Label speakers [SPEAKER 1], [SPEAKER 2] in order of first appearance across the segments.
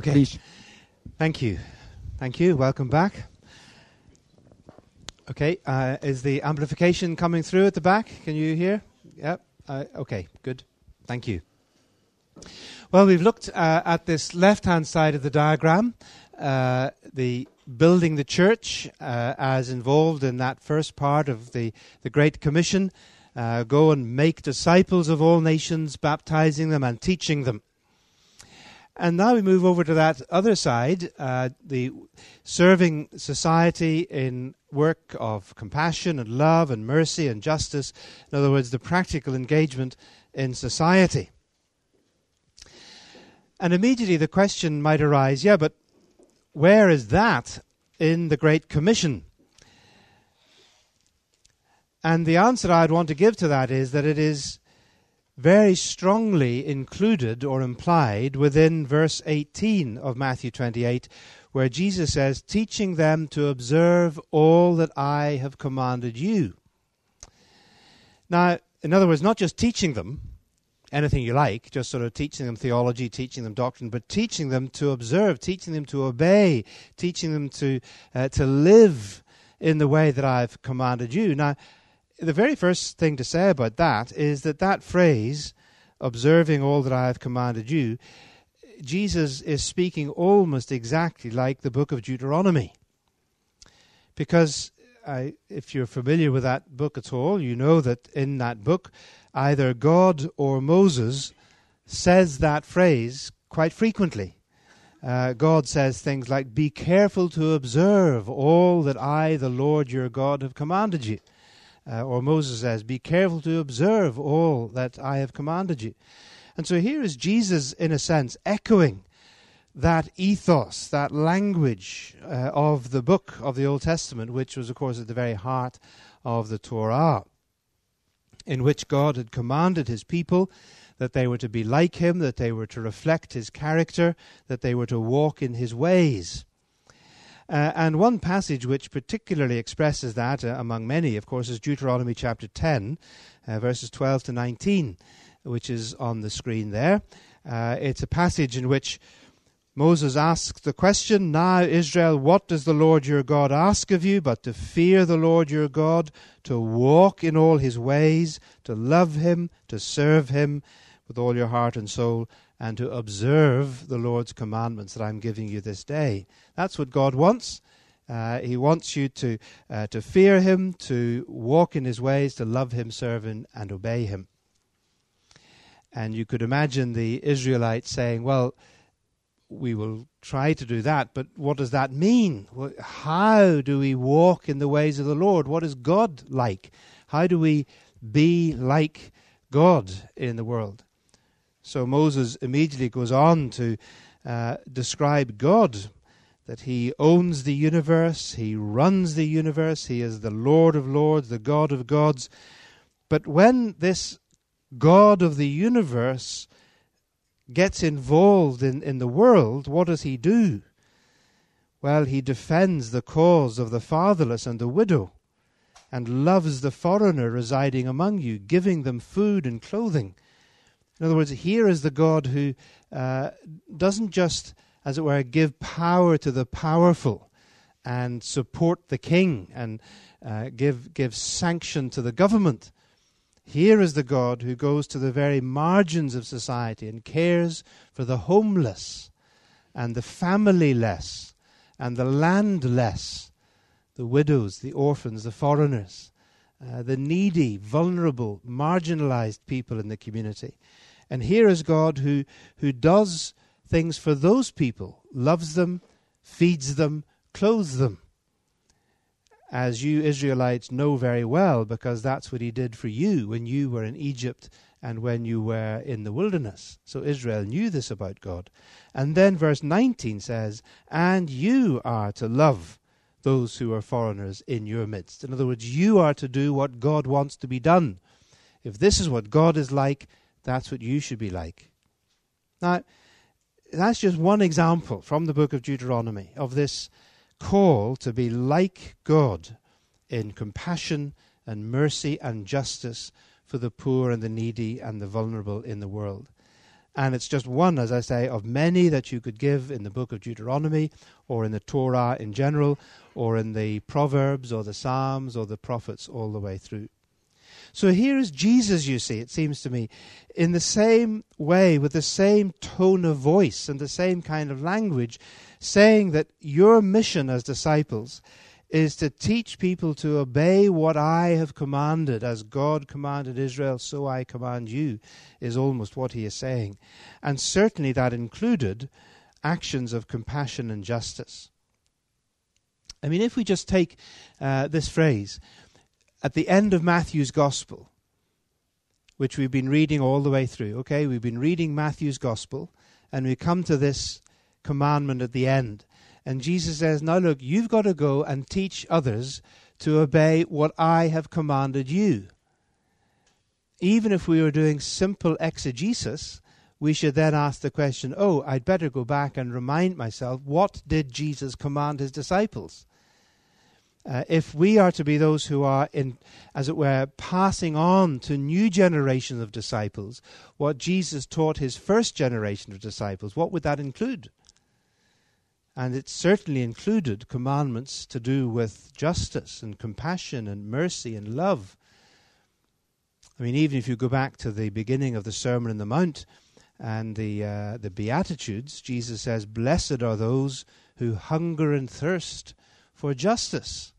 [SPEAKER 1] Okay.
[SPEAKER 2] Please.
[SPEAKER 1] Thank you. Thank you. Welcome back. Okay. Uh, is the amplification coming through at the back? Can you hear? Yep. Uh, okay. Good. Thank you. Well, we've looked uh, at this left hand side of the diagram, uh, the building the church uh, as involved in that first part of the, the Great Commission. Uh, go and make disciples of all nations, baptizing them and teaching them. And now we move over to that other side, uh, the serving society in work of compassion and love and mercy and justice. In other words, the practical engagement in society. And immediately the question might arise yeah, but where is that in the Great Commission? And the answer I'd want to give to that is that it is very strongly included or implied within verse 18 of Matthew 28, where Jesus says, Teaching them to observe all that I have commanded you. Now, in other words, not just teaching them anything you like, just sort of teaching them theology, teaching them doctrine, but teaching them to observe, teaching them to obey, teaching them to, uh, to live in the way that I've commanded you. Now, the very first thing to say about that is that that phrase, observing all that I have commanded you, Jesus is speaking almost exactly like the book of Deuteronomy. Because I, if you're familiar with that book at all, you know that in that book, either God or Moses says that phrase quite frequently. Uh, God says things like, Be careful to observe all that I, the Lord your God, have commanded you. Uh, or Moses says, Be careful to observe all that I have commanded you. And so here is Jesus, in a sense, echoing that ethos, that language uh, of the book of the Old Testament, which was, of course, at the very heart of the Torah, in which God had commanded his people that they were to be like him, that they were to reflect his character, that they were to walk in his ways. Uh, and one passage which particularly expresses that, uh, among many, of course, is Deuteronomy chapter 10, uh, verses 12 to 19, which is on the screen there. Uh, it's a passage in which Moses asks the question, Now, Israel, what does the Lord your God ask of you but to fear the Lord your God, to walk in all his ways, to love him, to serve him with all your heart and soul, and to observe the Lord's commandments that I'm giving you this day. That's what God wants. Uh, he wants you to, uh, to fear Him, to walk in His ways, to love Him, serve Him, and obey Him. And you could imagine the Israelites saying, Well, we will try to do that, but what does that mean? How do we walk in the ways of the Lord? What is God like? How do we be like God in the world? So Moses immediately goes on to uh, describe God that he owns the universe, he runs the universe, he is the Lord of lords, the God of gods. But when this God of the universe gets involved in, in the world, what does he do? Well, he defends the cause of the fatherless and the widow, and loves the foreigner residing among you, giving them food and clothing. In other words, here is the God who uh, doesn't just, as it were, give power to the powerful and support the king and uh, give, give sanction to the government. Here is the God who goes to the very margins of society and cares for the homeless and the familyless and the landless, the widows, the orphans, the foreigners, uh, the needy, vulnerable, marginalized people in the community. And here is God who, who does things for those people, loves them, feeds them, clothes them. As you Israelites know very well, because that's what he did for you when you were in Egypt and when you were in the wilderness. So Israel knew this about God. And then verse 19 says, And you are to love those who are foreigners in your midst. In other words, you are to do what God wants to be done. If this is what God is like, that's what you should be like. Now, that's just one example from the book of Deuteronomy of this call to be like God in compassion and mercy and justice for the poor and the needy and the vulnerable in the world. And it's just one, as I say, of many that you could give in the book of Deuteronomy or in the Torah in general or in the Proverbs or the Psalms or the prophets all the way through. So here is Jesus, you see, it seems to me, in the same way, with the same tone of voice and the same kind of language, saying that your mission as disciples is to teach people to obey what I have commanded, as God commanded Israel, so I command you, is almost what he is saying. And certainly that included actions of compassion and justice. I mean, if we just take uh, this phrase, at the end of Matthew's Gospel, which we've been reading all the way through, okay, we've been reading Matthew's Gospel, and we come to this commandment at the end. And Jesus says, Now look, you've got to go and teach others to obey what I have commanded you. Even if we were doing simple exegesis, we should then ask the question, oh, I'd better go back and remind myself, what did Jesus command his disciples? Uh, if we are to be those who are, in, as it were, passing on to new generations of disciples what Jesus taught his first generation of disciples, what would that include? And it certainly included commandments to do with justice and compassion and mercy and love. I mean, even if you go back to the beginning of the Sermon on the Mount and the, uh, the Beatitudes, Jesus says, Blessed are those who hunger and thirst for justice.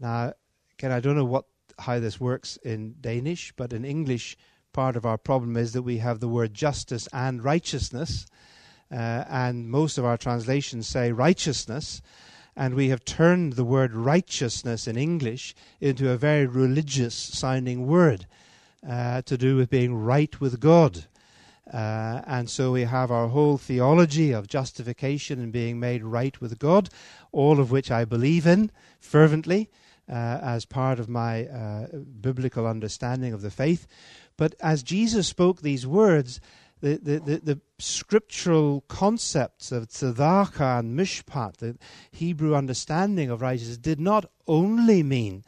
[SPEAKER 1] Now, again, I don't know what, how this works in Danish, but in English, part of our problem is that we have the word justice and righteousness uh, and most of our translations say righteousness, and we have turned the word righteousness in English into a very religious sounding word uh, to do with being right with God. Uh, and so we have our whole theology of justification and being made right with God, all of which I believe in fervently uh, as part of my uh, biblical understanding of the faith. But as Jesus spoke these words, the, the, the, the, scriptural concepts of tzedakah and mishpat, the Hebrew understanding of righteousness, did not only mean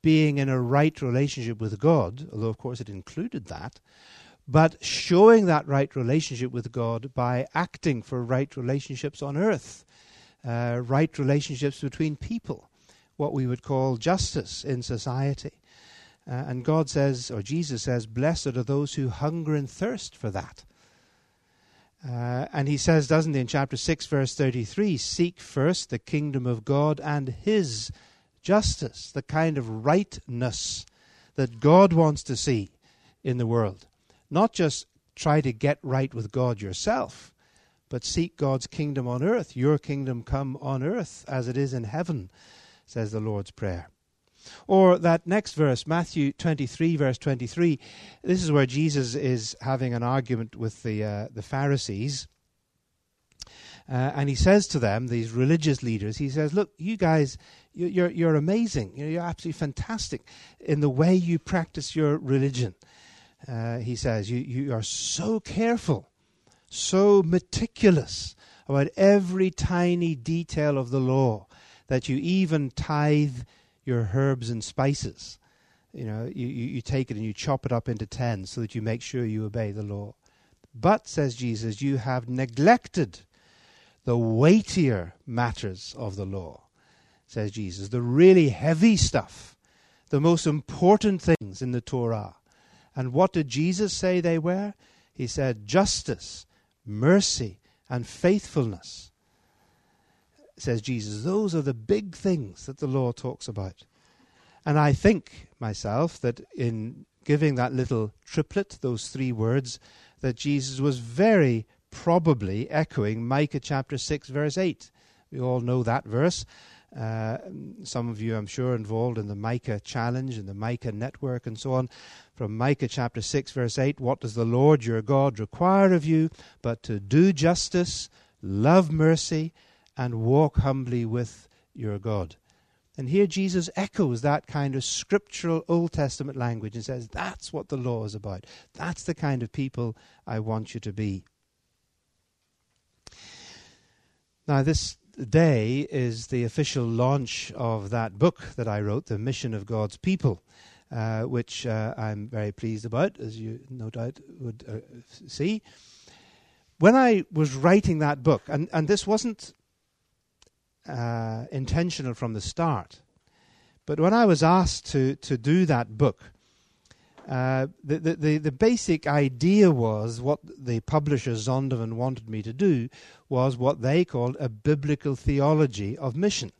[SPEAKER 1] being in a right relationship with God, although of course it included that, but showing that right relationship with God by acting for right relationships on earth, uh, right relationships between people, what we would call justice in society. Uh, and God says, or Jesus says, Blessed are those who hunger and thirst for that. Uh, and he says, doesn't he, in chapter 6, verse 33 Seek first the kingdom of God and his justice, the kind of rightness that God wants to see in the world. Not just try to get right with God yourself, but seek God's kingdom on earth. Your kingdom come on earth as it is in heaven, says the Lord's Prayer. Or that next verse, Matthew 23, verse 23, this is where Jesus is having an argument with the, uh, the Pharisees. Uh, and he says to them, these religious leaders, he says, Look, you guys, you're, you're amazing. You're absolutely fantastic in the way you practice your religion. Uh, he says, you, you are so careful, so meticulous about every tiny detail of the law that you even tithe your herbs and spices. You know, you, you, you take it and you chop it up into ten so that you make sure you obey the law. But, says Jesus, you have neglected the weightier matters of the law, says Jesus, the really heavy stuff, the most important things in the Torah. And what did Jesus say they were? He said, justice, mercy, and faithfulness says Jesus. Those are the big things that the law talks about. And I think myself that in giving that little triplet, those three words, that Jesus was very probably echoing Micah chapter 6, verse 8. We all know that verse. Uh, some of you, I'm sure, involved in the Micah challenge and the Micah network and so on. From Micah chapter 6, verse 8 What does the Lord your God require of you but to do justice, love mercy, and walk humbly with your God. And here Jesus echoes that kind of scriptural Old Testament language and says, That's what the law is about. That's the kind of people I want you to be. Now, this day is the official launch of that book that I wrote, The Mission of God's People. uh, which uh, I'm very pleased about, as you no doubt would uh, see. When I was writing that book, and, and this wasn't uh, intentional from the start, but when I was asked to, to do that book, uh, the, the, the, the, basic idea was what the publisher Zondervan wanted me to do was what they called a biblical theology of mission.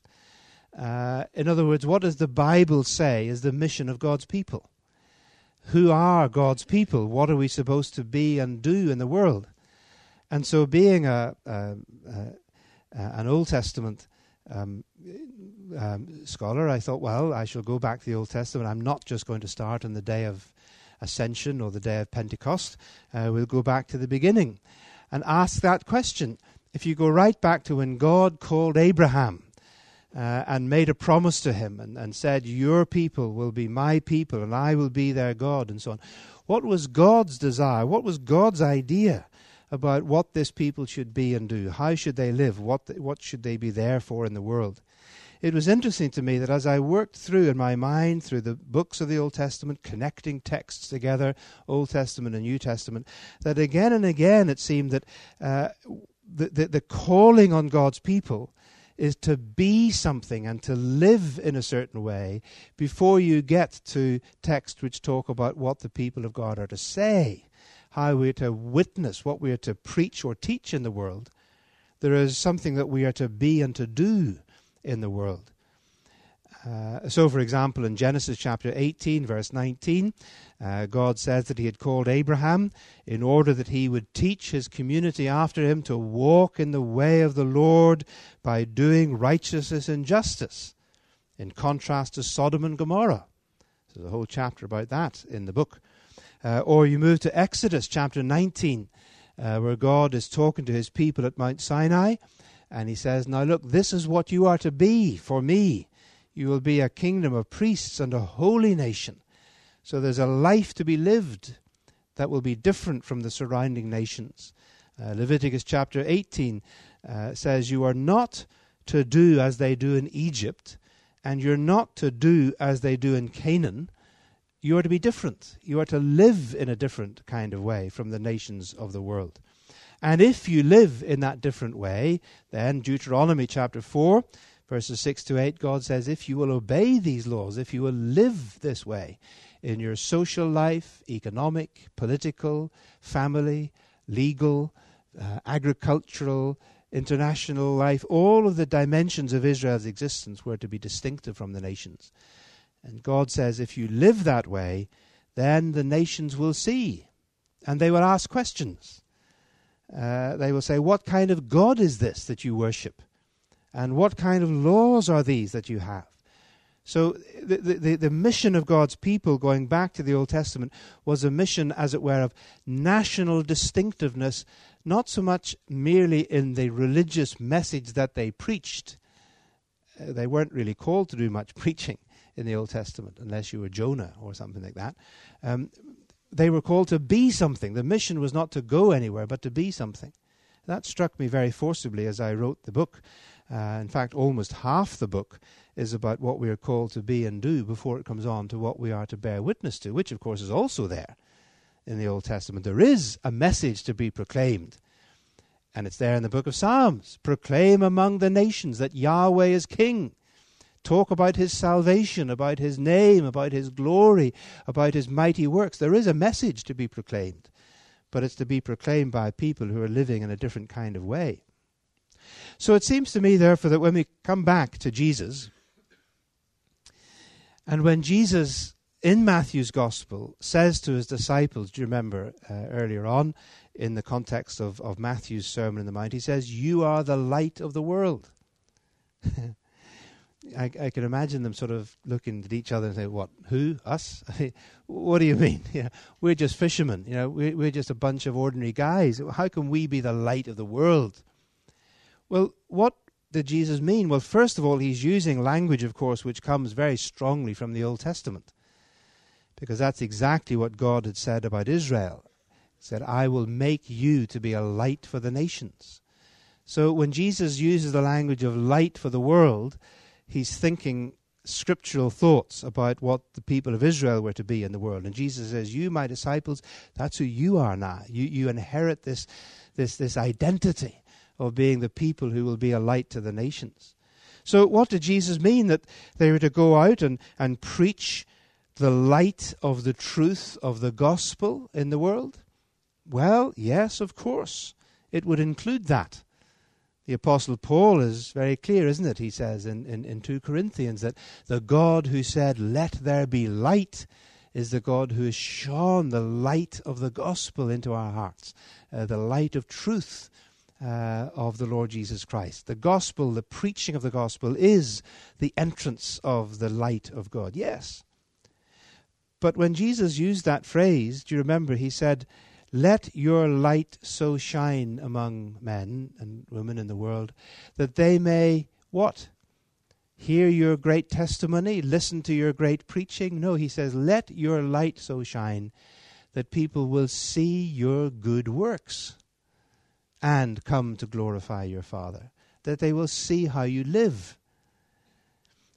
[SPEAKER 1] Uh, in other words, what does the Bible say is the mission of God's people? Who are God's people? What are we supposed to be and do in the world? And so, being a, a, a an Old Testament um, um, scholar, I thought, well, I shall go back to the Old Testament. I'm not just going to start on the day of Ascension or the day of Pentecost. Uh, we'll go back to the beginning and ask that question. If you go right back to when God called Abraham uh, and made a promise to him and, and said, Your people will be my people and I will be their God, and so on. What was God's desire? What was God's idea about what this people should be and do? How should they live? What, what should they be there for in the world? It was interesting to me that as I worked through in my mind through the books of the Old Testament, connecting texts together, Old Testament and New Testament, that again and again it seemed that uh, the, the, the calling on God's people is to be something and to live in a certain way before you get to texts which talk about what the people of God are to say, how we're to witness, what we are to preach or teach in the world. There is something that we are to be and to do in the world. Uh, so, for example, in Genesis chapter 18, verse 19, uh, God says that He had called Abraham in order that he would teach his community after him to walk in the way of the Lord by doing righteousness and justice, in contrast to Sodom and Gomorrah. There's a whole chapter about that in the book. Uh, or you move to Exodus chapter 19, uh, where God is talking to his people at Mount Sinai and he says, Now look, this is what you are to be for me. You will be a kingdom of priests and a holy nation. So there's a life to be lived that will be different from the surrounding nations. Uh, Leviticus chapter 18 uh, says, You are not to do as they do in Egypt, and you're not to do as they do in Canaan. You are to be different. You are to live in a different kind of way from the nations of the world. And if you live in that different way, then Deuteronomy chapter 4, verses 6 to 8, God says, if you will obey these laws, if you will live this way in your social life, economic, political, family, legal, uh, agricultural, international life, all of the dimensions of Israel's existence were to be distinctive from the nations. And God says, if you live that way, then the nations will see and they will ask questions. Uh, they will say, What kind of God is this that you worship? And what kind of laws are these that you have? So, the, the, the mission of God's people, going back to the Old Testament, was a mission, as it were, of national distinctiveness, not so much merely in the religious message that they preached. Uh, they weren't really called to do much preaching in the Old Testament, unless you were Jonah or something like that. Um, they were called to be something. The mission was not to go anywhere, but to be something. That struck me very forcibly as I wrote the book. Uh, in fact, almost half the book is about what we are called to be and do before it comes on to what we are to bear witness to, which, of course, is also there in the Old Testament. There is a message to be proclaimed. And it's there in the book of Psalms. Proclaim among the nations that Yahweh is king talk about his salvation, about his name, about his glory, about his mighty works. There is a message to be proclaimed, but it's to be proclaimed by people who are living in a different kind of way. So it seems to me, therefore, that when we come back to Jesus, and when Jesus in Matthew's Gospel says to his disciples, do you remember uh, earlier on in the context of, of Matthew's Sermon in the Mount, he says, You are the light of the world. I, I can imagine them sort of looking at each other and say, "What? Who? Us? what do you mean? We're just fishermen. You know, we're, we're just a bunch of ordinary guys. How can we be the light of the world?" Well, what did Jesus mean? Well, first of all, he's using language, of course, which comes very strongly from the Old Testament, because that's exactly what God had said about Israel. He said, "I will make you to be a light for the nations." So when Jesus uses the language of light for the world, he's thinking scriptural thoughts about what the people of Israel were to be in the world. And Jesus says, You, my disciples, that's who you are now. You, you inherit this, this, this identity of being the people who will be a light to the nations. So, what did Jesus mean? That they were to go out and, and preach the light of the truth of the gospel in the world? Well, yes, of course. It would include that. The Apostle Paul is very clear, isn't it? He says in, in, in 2 Corinthians that the God who said, Let there be light, is the God who has shone the light of the gospel into our hearts, uh, the light of truth uh, of the Lord Jesus Christ. The gospel, the preaching of the gospel, is the entrance of the light of God. Yes. But when Jesus used that phrase, do you remember? He said, let your light so shine among men and women in the world that they may what? Hear your great testimony, listen to your great preaching. No, he says, let your light so shine that people will see your good works and come to glorify your Father, that they will see how you live.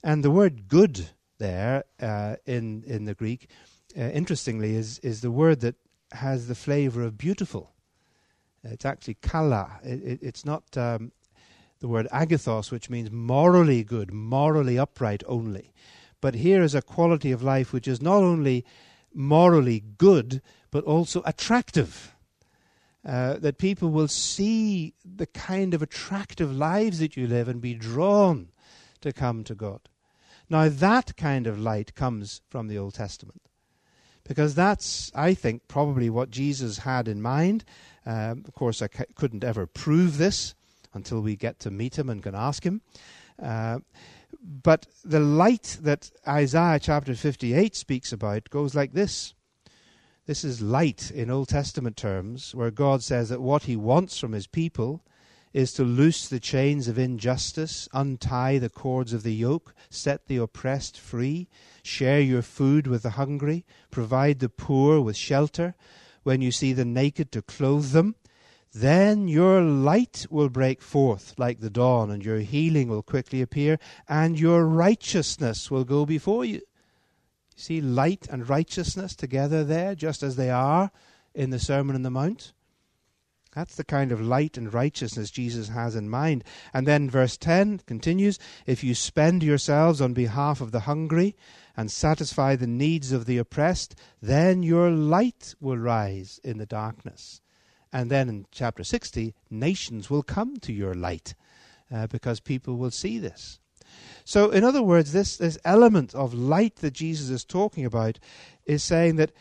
[SPEAKER 1] And the word good there uh, in, in the Greek, uh, interestingly, is, is the word that has the flavor of beautiful. It's actually kala. It, it, it's not um, the word agathos, which means morally good, morally upright only. But here is a quality of life which is not only morally good, but also attractive. Uh, that people will see the kind of attractive lives that you live and be drawn to come to God. Now, that kind of light comes from the Old Testament because that's, I think, probably what Jesus had in mind. Um, of course, I c- couldn't ever prove this until we get to meet him and can ask him. Uh, but the light that Isaiah chapter 58 speaks about goes like this. This is light in Old Testament terms, where God says that what he wants from his people is to loose the chains of injustice, untie the cords of the yoke, set the oppressed free, share your food with the hungry, provide the poor with shelter, when you see the naked to clothe them. Then your light will break forth like the dawn, and your healing will quickly appear, and your righteousness will go before you. See light and righteousness together there, just as they are in the Sermon on the Mount. That's the kind of light and righteousness Jesus has in mind. And then verse 10 continues If you spend yourselves on behalf of the hungry and satisfy the needs of the oppressed, then your light will rise in the darkness. And then in chapter 60, nations will come to your light uh, because people will see this. So, in other words, this, this element of light that Jesus is talking about is saying that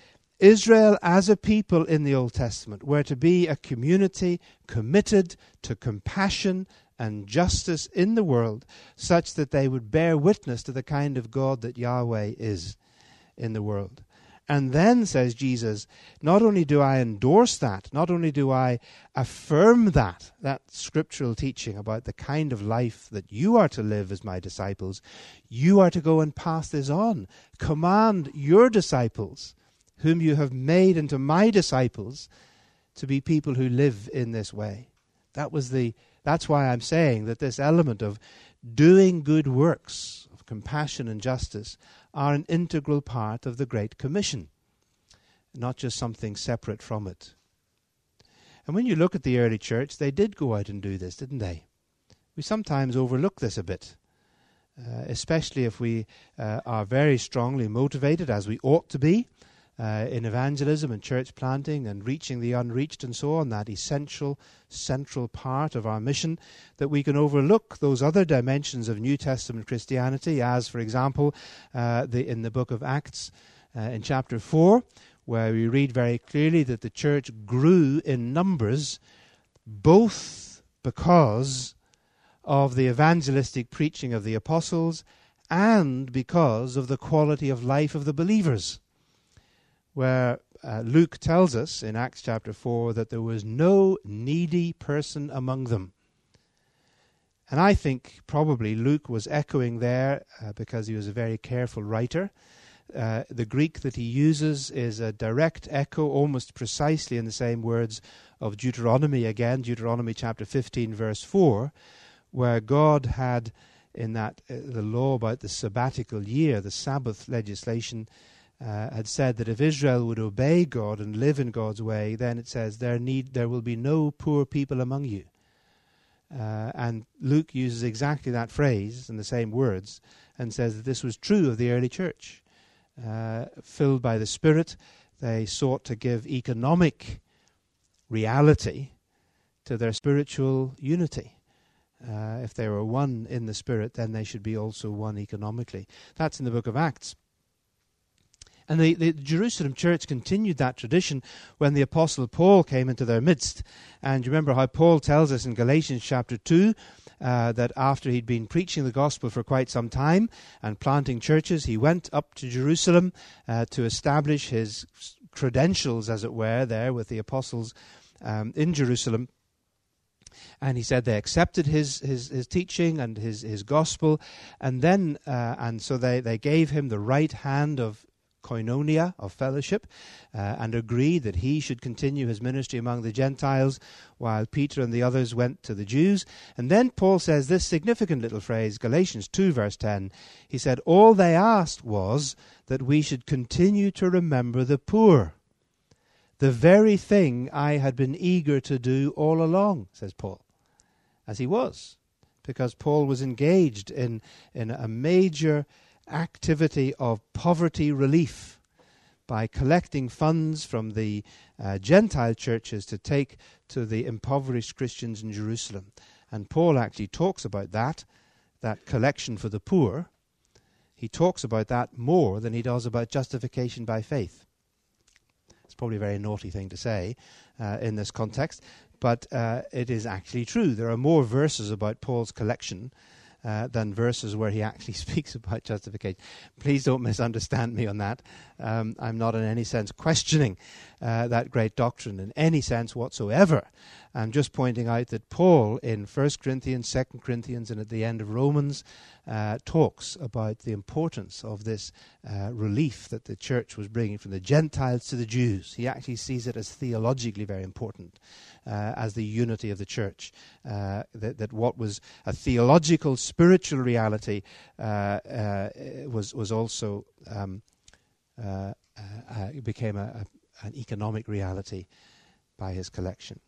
[SPEAKER 1] Israel, as a people in the Old Testament, were to be a community committed to compassion and justice in the world, such that they would bear witness to the kind of God that Yahweh is in the world. And then, says Jesus, not only do I endorse that, not only do I affirm that, that scriptural teaching about the kind of life that you are to live as my disciples, you are to go and pass this on. Command your disciples whom you have made into my disciples, to be people who live in this way. That was the that's why I'm saying that this element of doing good works of compassion and justice are an integral part of the Great Commission, not just something separate from it. And when you look at the early church, they did go out and do this, didn't they? We sometimes overlook this a bit. Uh, especially if we uh, are very strongly motivated, as we ought to be, uh, in evangelism and church planting and reaching the unreached and so on, that essential, central part of our mission, that we can overlook those other dimensions of New Testament Christianity, as, for example, uh, the, in the book of Acts uh, in chapter 4, where we read very clearly that the church grew in numbers both because of the evangelistic preaching of the apostles and because of the quality of life of the believers where uh, Luke tells us in Acts chapter 4 that there was no needy person among them. And I think probably Luke was echoing there uh, because he was a very careful writer. Uh, the Greek that he uses is a direct echo, almost precisely in the same words of Deuteronomy again, Deuteronomy chapter 15, verse 4, where God had in that uh, the law about the sabbatical year, the Sabbath legislation, uh, had said that if Israel would obey God and live in God's way, then it says there need there will be no poor people among you. Uh, and Luke uses exactly that phrase and the same words and says that this was true of the early church. Uh, filled by the Spirit, they sought to give economic reality to their spiritual unity. Uh, if they were one in the Spirit, then they should be also one economically. That's in the book of Acts. And the, the, Jerusalem church continued that tradition when the Apostle Paul came into their midst. And you remember how Paul tells us in Galatians chapter 2 uh, that after he'd been preaching the gospel for quite some time and planting churches, he went up to Jerusalem uh, to establish his credentials, as it were, there with the apostles um, in Jerusalem. And he said they accepted his, his, his teaching and his, his gospel, and then uh, and so they, they gave him the right hand of koinonia, of fellowship, uh, and agreed that he should continue his ministry among the Gentiles while Peter and the others went to the Jews. And then Paul says this significant little phrase, Galatians 2, verse 10. He said, All they asked was that we should continue to remember the poor. The very thing I had been eager to do all along, says Paul. As he was, because Paul was engaged in, in a major activity of poverty relief by collecting funds from the uh, Gentile churches to take to the impoverished Christians in Jerusalem. And Paul actually talks about that, that collection for the poor. He talks about that more than he does about justification by faith. It's probably a very naughty thing to say uh, in this context, but uh, it is actually true. There are more verses about Paul's collection uh, than verses where he actually speaks about justification. Please don't misunderstand me on that. Um, I'm not in any sense questioning uh, that great doctrine in any sense whatsoever. I'm just pointing out that Paul in 1 Corinthians, 2 Corinthians, and at the end of Romans uh, talks about the importance of this uh, relief that the church was bringing from the Gentiles to the Jews. He actually sees it as theologically very important uh, as the unity of the church. Uh, that, that, what was a theological, spiritual reality uh, uh, was, was also um, uh, became a, a, an economic reality by his collection.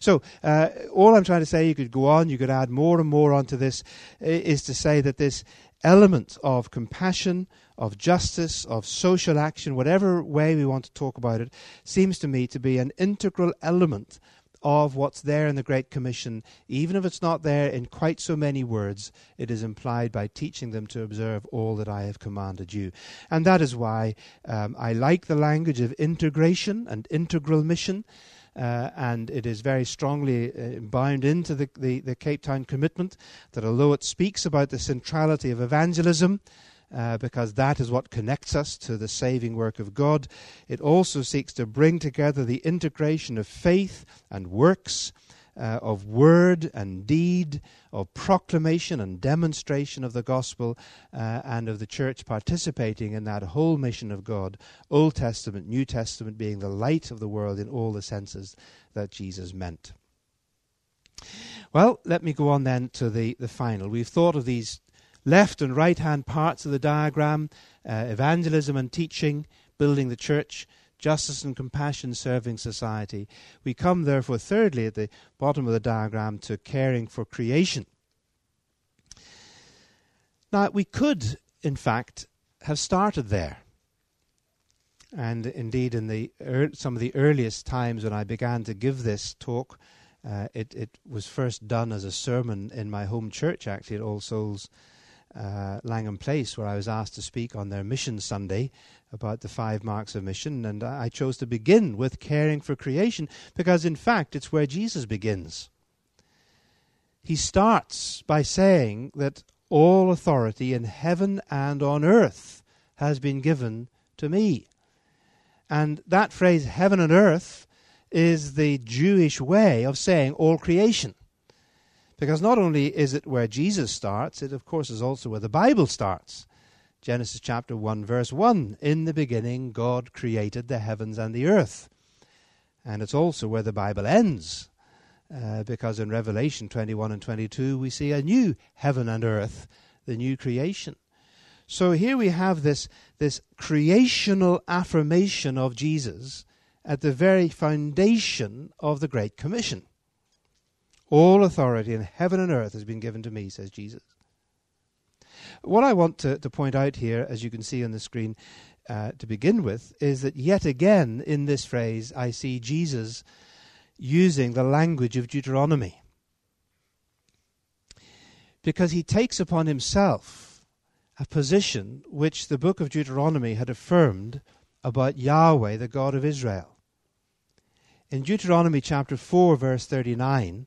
[SPEAKER 1] So, uh, all I'm trying to say, you could go on, you could add more and more onto this, is to say that this element of compassion, of justice, of social action, whatever way we want to talk about it, seems to me to be an integral element of what's there in the Great Commission, even if it's not there in quite so many words, it is implied by teaching them to observe all that I have commanded you. And that is why um, I like the language of integration and integral mission. Uh, and it is very strongly uh, bound into the, the, the, Cape Town commitment that although it speaks about the centrality of evangelism, uh, because that is what connects us to the saving work of God, it also seeks to bring together the integration of faith and works uh, of word and deed, of proclamation and demonstration of the gospel, uh, and of the church participating in that whole mission of God, Old Testament, New Testament being the light of the world in all the senses that Jesus meant. Well, let me go on then to the, the final. We've thought of these left and right hand parts of the diagram uh, evangelism and teaching, building the church, justice and compassion serving society. We come, therefore, thirdly, at the bottom of the diagram, to caring for creation. Now, we could, in fact, have started there. And indeed, in the er- some of the earliest times when I began to give this talk, uh, it, it was first done as a sermon in my home church, actually, at All Souls uh, Langham Place, where I was asked to speak on their Mission Sunday about the five marks of mission. And I chose to begin with caring for creation because, in fact, it's where Jesus begins. He starts by saying that all authority in heaven and on earth has been given to me. And that phrase, heaven and earth, is the Jewish way of saying all creation. Because not only is it where Jesus starts, it of course is also where the Bible starts. Genesis chapter 1, verse 1 In the beginning, God created the heavens and the earth. And it's also where the Bible ends. Uh, because in Revelation 21 and 22 we see a new heaven and earth, the new creation. So here we have this, this creational affirmation of Jesus at the very foundation of the Great Commission. All authority in heaven and earth has been given to me, says Jesus. What I want to, to point out here, as you can see on the screen uh, to begin with, is that yet again in this phrase I see Jesus using the language of Deuteronomy. Because he takes upon himself a position which the book of Deuteronomy had affirmed about Yahweh, the God of Israel. In Deuteronomy chapter 4, verse 39,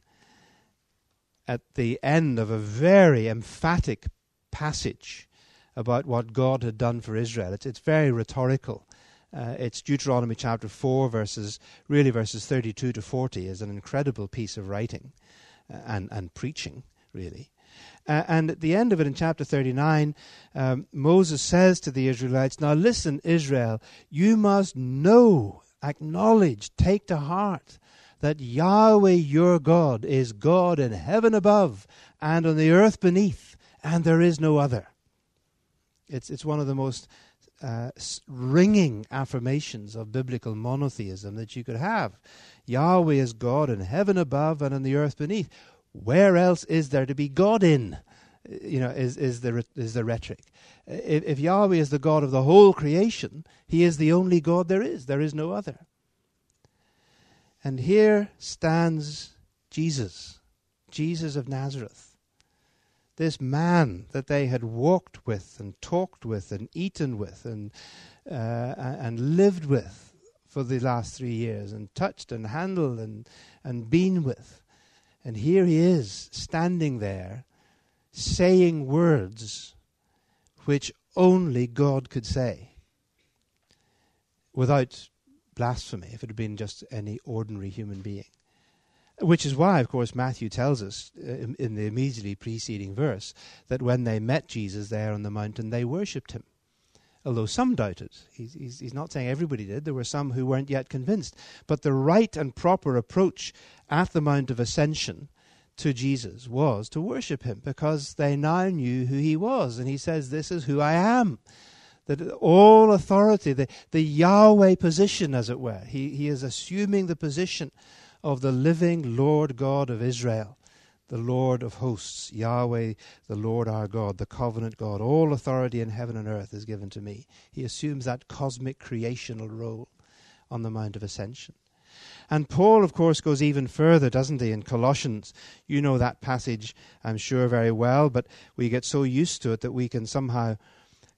[SPEAKER 1] at the end of a very emphatic passage about what God had done for Israel, it's, it's very rhetorical. Uh, it's Deuteronomy chapter 4, verses, really verses 32 to 40, is an incredible piece of writing uh, and, and preaching, really. Uh, and at the end of it, in chapter 39, um, Moses says to the Israelites, Now listen, Israel, you must know, acknowledge, take to heart that Yahweh your God is God in heaven above and on the earth beneath, and there is no other. It's, it's one of the most uh, ringing affirmations of biblical monotheism that you could have. Yahweh is God in heaven above and on the earth beneath. Where else is there to be God in? You know, is, is, the, is the rhetoric. If, if Yahweh is the God of the whole creation, He is the only God there is. There is no other. And here stands Jesus, Jesus of Nazareth. This man that they had walked with and talked with and eaten with and uh, and lived with for the last three years and touched and handled and and been with, and here he is standing there, saying words which only God could say, without blasphemy. If it had been just any ordinary human being. Which is why, of course, Matthew tells us uh, in, in the immediately preceding verse that when they met Jesus there on the mountain, they worshipped him. Although some doubted. He's, he's, he's not saying everybody did. There were some who weren't yet convinced. But the right and proper approach at the Mount of Ascension to Jesus was to worship him because they now knew who he was. And he says, This is who I am. That all authority, the, the Yahweh position, as it were, he, he is assuming the position of the living Lord God of Israel, the Lord of hosts, Yahweh, the Lord our God, the covenant God. All authority in heaven and earth is given to me. He assumes that cosmic creational role on the Mount of Ascension. And Paul, of course, goes even further, doesn't he, in Colossians? You know that passage, I'm sure, very well, but we get so used to it that we can somehow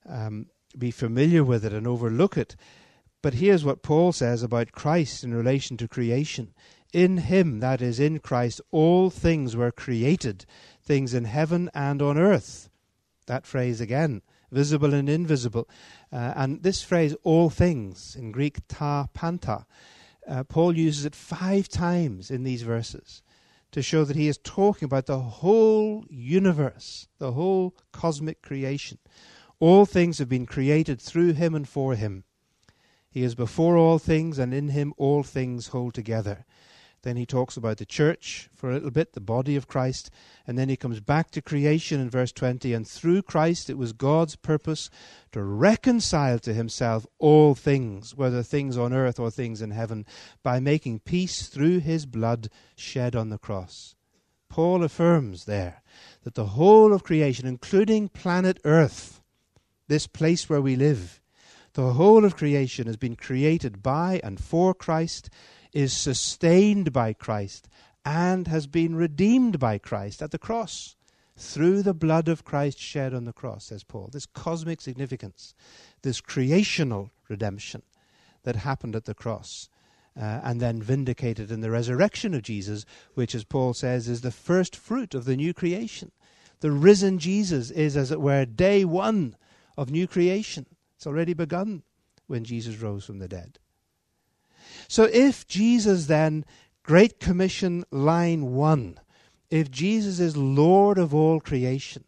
[SPEAKER 1] um, be familiar with it and overlook it. But here's what Paul says about Christ in relation to creation. In him, that is, in Christ, all things were created, things in heaven and on earth. That phrase again, visible and invisible. Uh, and this phrase, all things, in Greek, ta panta, uh, Paul uses it five times in these verses to show that he is talking about the whole universe, the whole cosmic creation. All things have been created through him and for him. He is before all things, and in him all things hold together. Then he talks about the church for a little bit, the body of Christ. And then he comes back to creation in verse 20. And through Christ, it was God's purpose to reconcile to himself all things, whether things on earth or things in heaven, by making peace through his blood shed on the cross. Paul affirms there that the whole of creation, including planet Earth, this place where we live, the whole of creation has been created by and for Christ is sustained by Christ and has been redeemed by Christ at the cross through the blood of Christ shed on the cross, says Paul. This cosmic significance, this creational redemption that happened at the cross. Uh, and then vindicated in the resurrection of Jesus, which, as Paul says, is the first fruit of the new creation. The risen Jesus is, as it were, day one of new creation. It's already begun when Jesus rose from the dead. So if Jesus then, Great Commission, line one, if Jesus is Lord of all creation,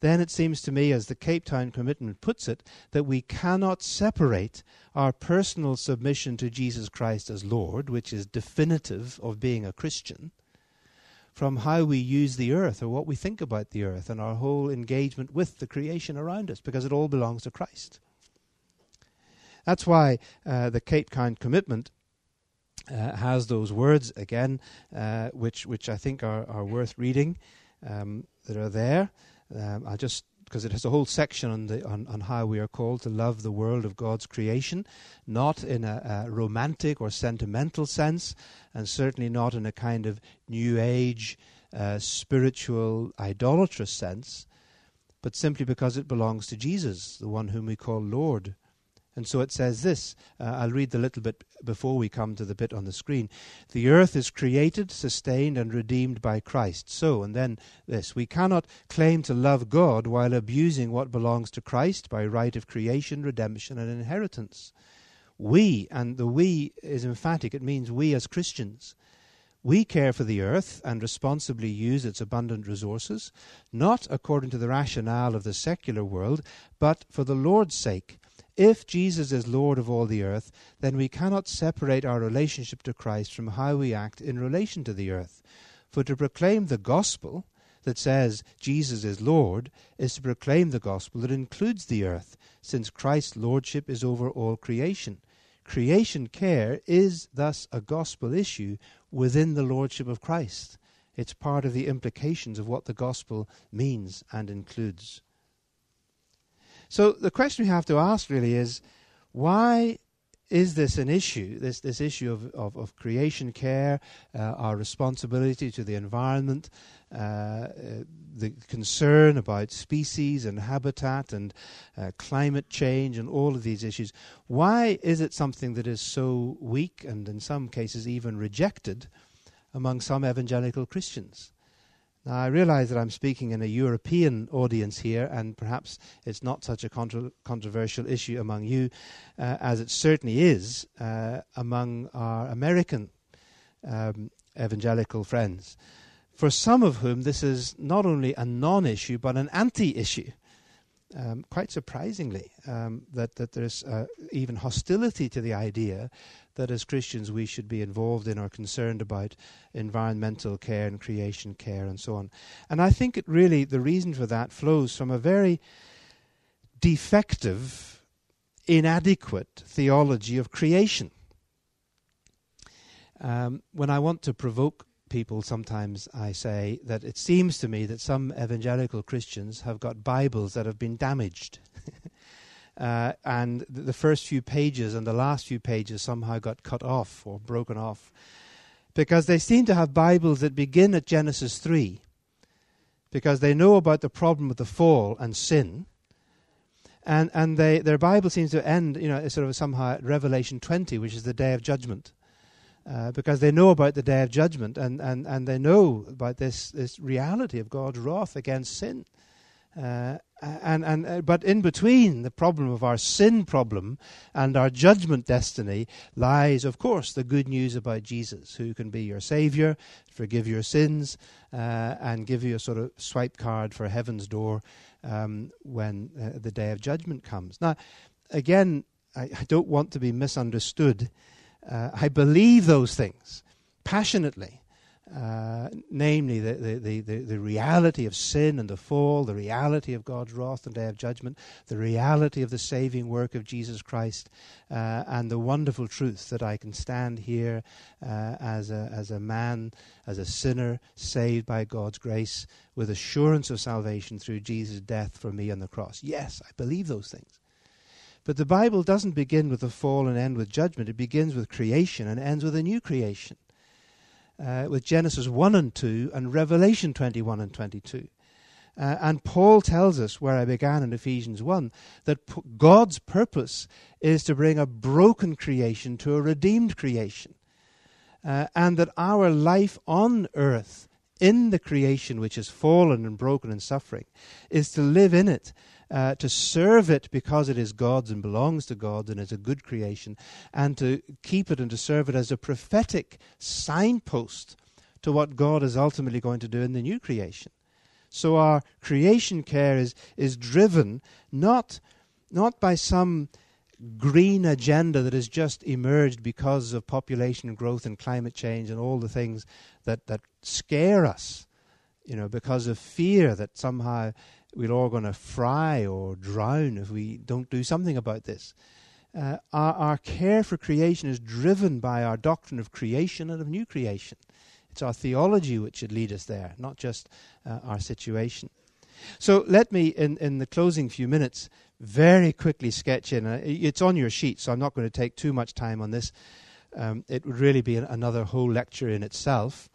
[SPEAKER 1] then it seems to me, as the Cape Town Commitment puts it, that we cannot separate our personal submission to Jesus Christ as Lord, which is definitive of being a Christian, from how we use the earth or what we think about the earth and our whole engagement with the creation around us because it all belongs to Christ. That's why uh, the Cape Town commitment uh, has those words again, uh, which which I think are, are worth reading, um, that are there. Um, I'll just because it has a whole section on, the, on, on how we are called to love the world of God's creation, not in a, a romantic or sentimental sense, and certainly not in a kind of New Age, uh, spiritual, idolatrous sense, but simply because it belongs to Jesus, the one whom we call Lord. And so it says this. Uh, I'll read the little bit before we come to the bit on the screen. The earth is created, sustained, and redeemed by Christ. So, and then this we cannot claim to love God while abusing what belongs to Christ by right of creation, redemption, and inheritance. We, and the we is emphatic, it means we as Christians. We care for the earth and responsibly use its abundant resources, not according to the rationale of the secular world, but for the Lord's sake if Jesus is Lord of all the earth, then we cannot separate our relationship to Christ from how we act in relation to the earth. For to proclaim the gospel that says Jesus is Lord is to proclaim the gospel that includes the earth, since Christ's lordship is over all creation. Creation care is thus a gospel issue within the lordship of Christ. It's part of the implications of what the gospel means and includes. So the question we have to ask really is why is this an issue, this, this issue of, of, of creation care, uh, our responsibility to the environment, uh, the concern about species and habitat and uh, climate change and all of these issues? Why is it something that is so weak and in some cases even rejected among some evangelical Christians? Now, I realize that I'm speaking in a European audience here, and perhaps it's not such a contra- controversial issue among you uh, as it certainly is uh, among our American um, evangelical friends, for some of whom this is not only a non issue but an anti issue um, quite surprisingly, um, that, that there's uh, even hostility to the idea that as Christians we should be involved in or concerned about environmental care and creation care and so on. And I think it really, the reason for that flows from a very defective, inadequate theology of creation. Um, when I want to provoke people, sometimes I say that it seems to me that some evangelical Christians have got Bibles that have been damaged. uh, and th- the first few pages and the last few pages somehow got cut off or broken off. Because they seem to have Bibles that begin at Genesis 3, because they know about the problem of the fall and sin. And, and they, their Bible seems to end, you know, sort of somehow at Revelation 20, which is the day of judgment. Uh, because they know about the day of judgment and, and, and they know about this, this reality of God's wrath against sin. Uh, and, and, uh, but in between the problem of our sin problem and our judgment destiny lies, of course, the good news about Jesus, who can be your Savior, forgive your sins, uh, and give you a sort of swipe card for heaven's door um, when uh, the day of judgment comes. Now, again, I, I don't want to be misunderstood uh, I believe those things passionately, uh, namely the, the, the, the, reality of sin and the fall, the reality of God's wrath and day of judgment, the reality of the saving work of Jesus Christ, uh, and the wonderful truth that I can stand here uh, as, a, as a man, as a sinner, saved by God's grace, with assurance of salvation through Jesus' death for me on the cross. Yes, I believe those things. But the Bible doesn't begin with the fall and end with judgment. It begins with creation and ends with a new creation. Uh, with Genesis 1 and 2 and Revelation 21 and 22. Uh, and Paul tells us, where I began in Ephesians 1, that p- God's purpose is to bring a broken creation to a redeemed creation. Uh, and that our life on earth, in the creation which is fallen and broken and suffering, is to live in it uh, to serve it because it is God's and belongs to God and is a good creation, and to keep it and to serve it as a prophetic signpost to what God is ultimately going to do in the new creation. So our creation care is, is driven not, not by some green agenda that has just emerged because of population growth and climate change and all the things that, that scare us, you know, because of fear that somehow we're all going to fry or drown if we don't do something about this. Uh, our, our care for creation is driven by our doctrine of creation and of new creation. It's our theology which should lead us there, not just uh, our situation. So let me, in, in the closing few minutes, very quickly sketch in. Uh, it's on your sheet, so I'm not going to take too much time on this. Um, it would really be an, another whole lecture in itself.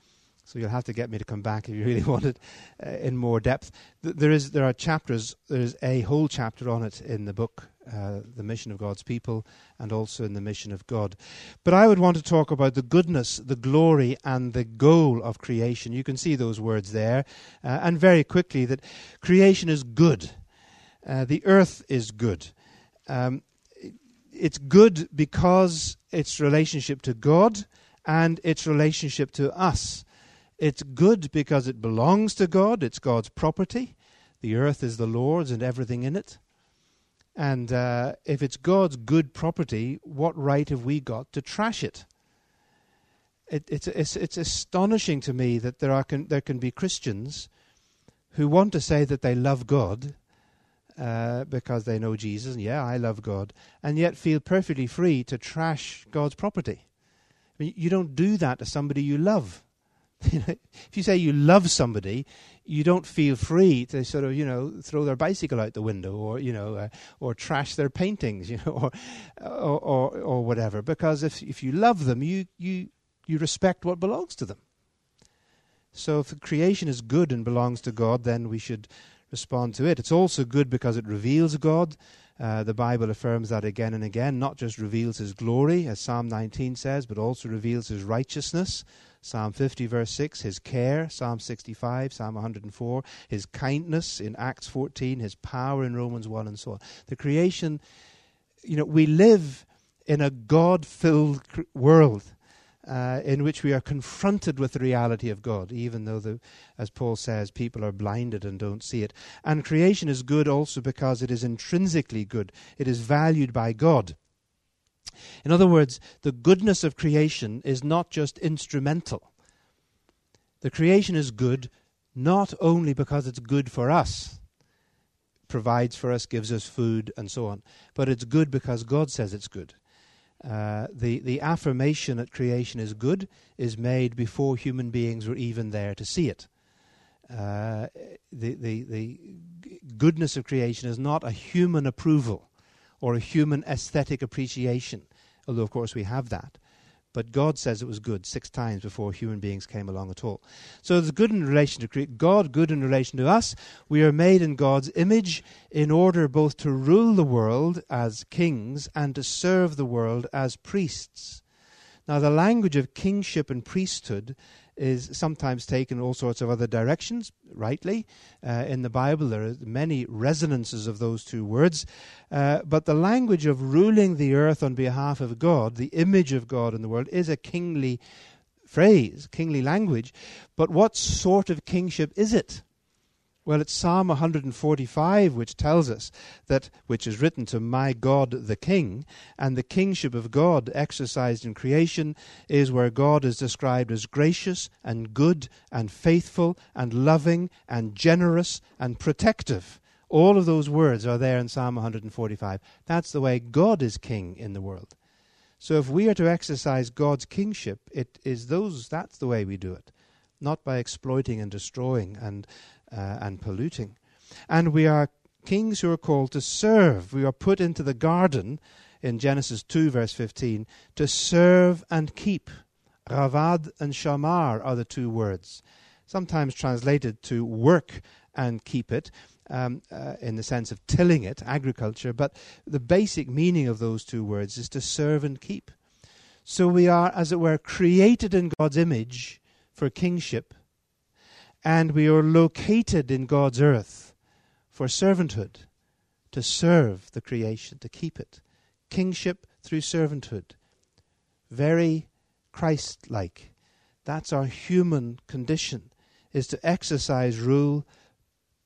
[SPEAKER 1] So you'll have to get me to come back if you really want it uh, in more depth. Th- there is there are chapters. There's a whole chapter on it in the book, uh, the mission of God's people, and also in the mission of God. But I would want to talk about the goodness, the glory, and the goal of creation. You can see those words there, uh, and very quickly that creation is good. Uh, the earth is good. Um, it's good because its relationship to God and its relationship to us. It's good because it belongs to God, it's God's property. The earth is the Lord's and everything in it. And uh, if it's God's good property, what right have we got to trash it? it it's, it's, it's astonishing to me that there, are can, there can be Christians who want to say that they love God uh, because they know Jesus, and yeah, I love God, and yet feel perfectly free to trash God's property. I mean, you don't do that to somebody you love. if you say you love somebody, you don't feel free to sort of, you know, throw their bicycle out the window or, you know, uh, or trash their paintings, you know, or, or, or, or whatever. Because if, if you love them, you, you, you respect what belongs to them. So if creation is good and belongs to God, then we should respond to it. It's also good because it reveals God. Uh, the Bible affirms that again and again, not just reveals his glory, as Psalm 19 says, but also reveals his righteousness. Psalm 50, verse 6, his care, Psalm 65, Psalm 104, his kindness in Acts 14, his power in Romans 1, and so on. The creation, you know, we live in a God filled world. Uh, in which we are confronted with the reality of God, even though, the, as Paul says, people are blinded and don't see it. And creation is good also because it is intrinsically good, it is valued by God. In other words, the goodness of creation is not just instrumental. The creation is good not only because it's good for us, provides for us, gives us food, and so on, but it's good because God says it's good. Uh, the, the affirmation that creation is good is made before human beings were even there to see it. Uh, the, the, the goodness of creation is not a human approval or a human aesthetic appreciation, although, of course, we have that. But God says it was good six times before human beings came along at all. So it's good in relation to God, good in relation to us. We are made in God's image in order both to rule the world as kings and to serve the world as priests. Now, the language of kingship and priesthood is sometimes taken all sorts of other directions, rightly. Uh, in the Bible, there are many resonances of those two words. Uh, but the language of ruling the earth on behalf of God, the image of God in the world, is a kingly phrase, kingly language. But what sort of kingship is it? Well, it's Psalm 145 which tells us that, which is written to my God the King, and the kingship of God exercised in creation is where God is described as gracious and good and faithful and loving and generous and protective. All of those words are there in Psalm 145. That's the way God is king in the world. So if we are to exercise God's kingship, it is those that's the way we do it. Not by exploiting and destroying and uh, and polluting. And we are kings who are called to serve. We are put into the garden in Genesis 2, verse 15, to serve and keep. Ravad and shamar are the two words, sometimes translated to work and keep it. Um, uh, in the sense of tilling it, agriculture, but the basic meaning of those two words is to serve and keep. So we are, as it were, created in God's image for kingship and we are located in God's earth for servanthood, to serve the creation, to keep it. Kingship through servanthood. Very Christ like. That's our human condition, is to exercise rule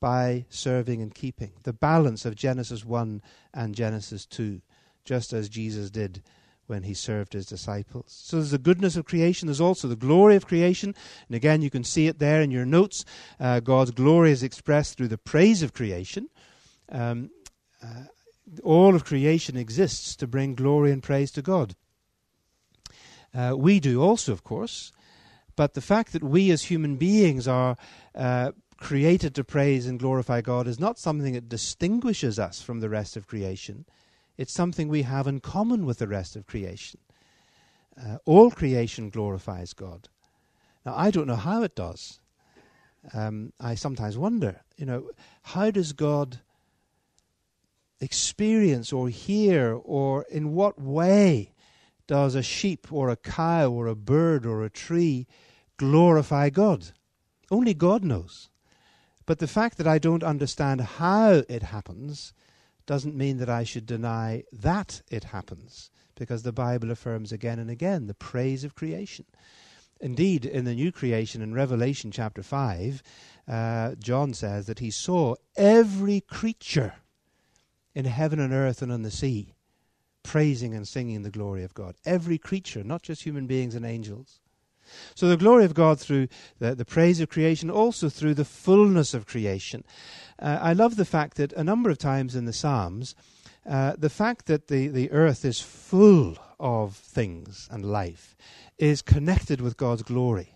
[SPEAKER 1] by serving and keeping. The balance of Genesis 1 and Genesis 2. just as Jesus did when he served his disciples. So there's the goodness of creation, there's also the glory of creation. And again, you can see it there in your notes. Uh, God's glory is expressed through the praise of creation. Um, uh, all of creation exists to bring glory and praise to God. Uh, we do also, of course, but the fact that we as human beings are uh, created to praise and glorify God is not something that distinguishes us from the rest of creation. It's something we have in common with the rest of creation. Uh, all creation glorifies God. Now, I don't know how it does. Um, I sometimes wonder, you know, how does God experience or hear, or in what way does a sheep or a cow or a bird or a tree glorify God? Only God knows. But the fact that I don't understand how it happens doesn't mean that I should deny that it happens, because the Bible affirms again and again the praise of creation. Indeed, in the new creation in Revelation chapter 5, uh, John says that he saw every creature in heaven and earth and on the sea praising and singing the glory of God. Every creature, not just human beings and angels. So the glory of God through the, the praise of creation, also through the fullness of creation. Uh, I love the fact that a number of times in the Psalms, uh, the fact that the, the earth is full of things and life is connected with God's glory.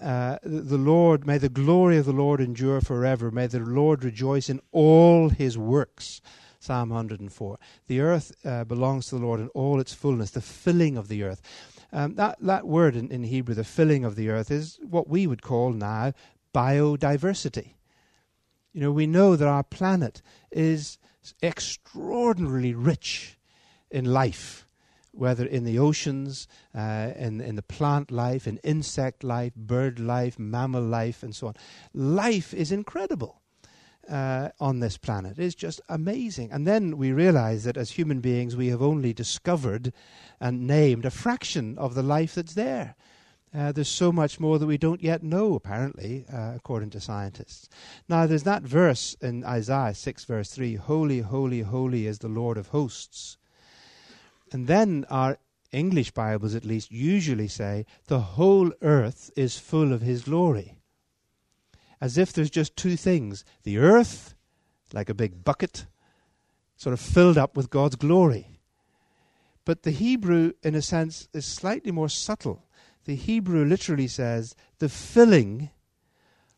[SPEAKER 1] Uh, the Lord, may the glory of the Lord endure forever. May the Lord rejoice in all his works. Psalm 104. The earth uh, belongs to the Lord in all its fullness, the filling of the earth. Um, that, that word in, in Hebrew, the filling of the earth, is what we would call now biodiversity. You know, we know that our planet is extraordinarily rich in life, whether in the oceans, uh, in, in the plant life, in insect life, bird life, mammal life, and so on. Life is incredible. Uh, on this planet is just amazing. And then we realize that as human beings, we have only discovered and named a fraction of the life that's there. Uh, there's so much more that we don't yet know, apparently, uh, according to scientists. Now, there's that verse in Isaiah 6, verse 3 Holy, holy, holy is the Lord of hosts. And then our English Bibles, at least, usually say, The whole earth is full of his glory. As if there's just two things the earth, like a big bucket, sort of filled up with God's glory. But the Hebrew, in a sense, is slightly more subtle the Hebrew literally says, the filling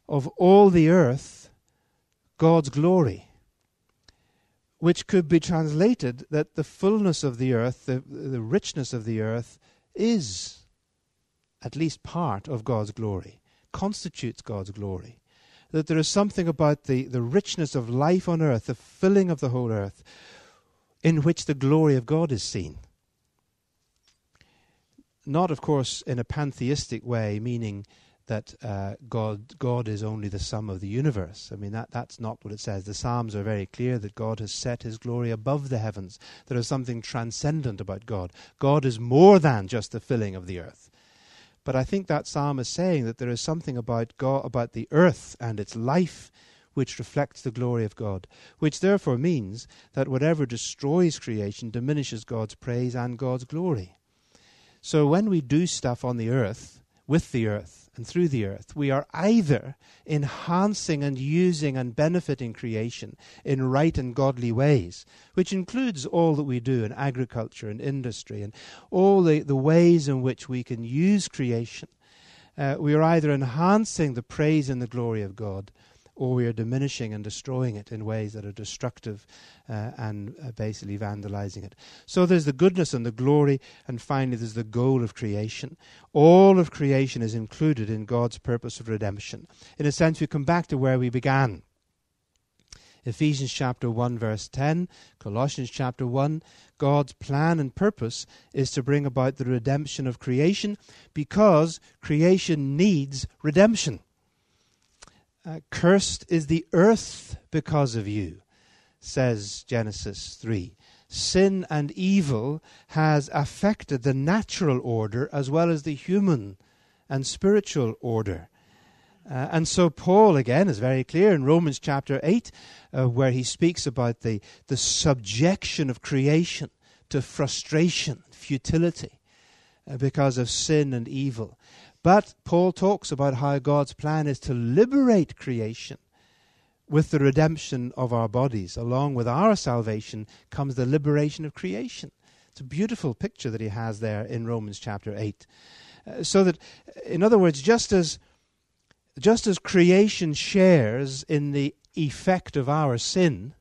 [SPEAKER 1] of all the earth, God's glory. Which could be translated that the fullness of the earth, the, the richness of the earth, is at least part of God's glory, constitutes God's glory. That there is something about the, the richness of life on earth, the filling of the whole earth, in which the glory of God is seen not, of course, in a pantheistic way, meaning that uh, God God is only the sum of the universe. I mean that that's not what it says. The Psalms are very clear that God has set His glory above the heavens. There is something transcendent about God. God is more than just the filling of the earth. But I think that psalm is saying that there is something about God, about the earth and its life which reflects the glory of God, which therefore means that whatever destroys creation diminishes God's praise and God's glory. So when we do stuff on the earth, with the earth, and through the earth, we are either enhancing and using and benefiting creation in right and godly ways, which includes all that we do in agriculture and industry and all the, the ways in which we can use creation. Uh, we are either enhancing the praise and the glory of God, or we are diminishing and destroying it in ways that are destructive uh, and uh, basically vandalizing it. So there's the goodness and the glory, and finally there's the goal of creation. All of creation is included in God's purpose of redemption. In a sense, we come back to where we began. Ephesians chapter 1, verse 10, Colossians chapter 1, God's plan and purpose is to bring about the redemption of creation because creation needs redemption. Uh, cursed is the earth because of you, says Genesis 3. Sin and evil has affected the natural order as well as the human and spiritual order. Uh, and so Paul again is very clear in Romans chapter 8, uh, where he speaks about the, the subjection of creation to frustration, futility, uh, because of sin and evil. But Paul talks about how God's plan is to liberate creation with the redemption of our bodies. Along with our salvation comes the liberation of creation. It's a beautiful picture that he has there in Romans chapter 8. Uh, so that, in other words, just as, just as creation shares in the effect of our sin,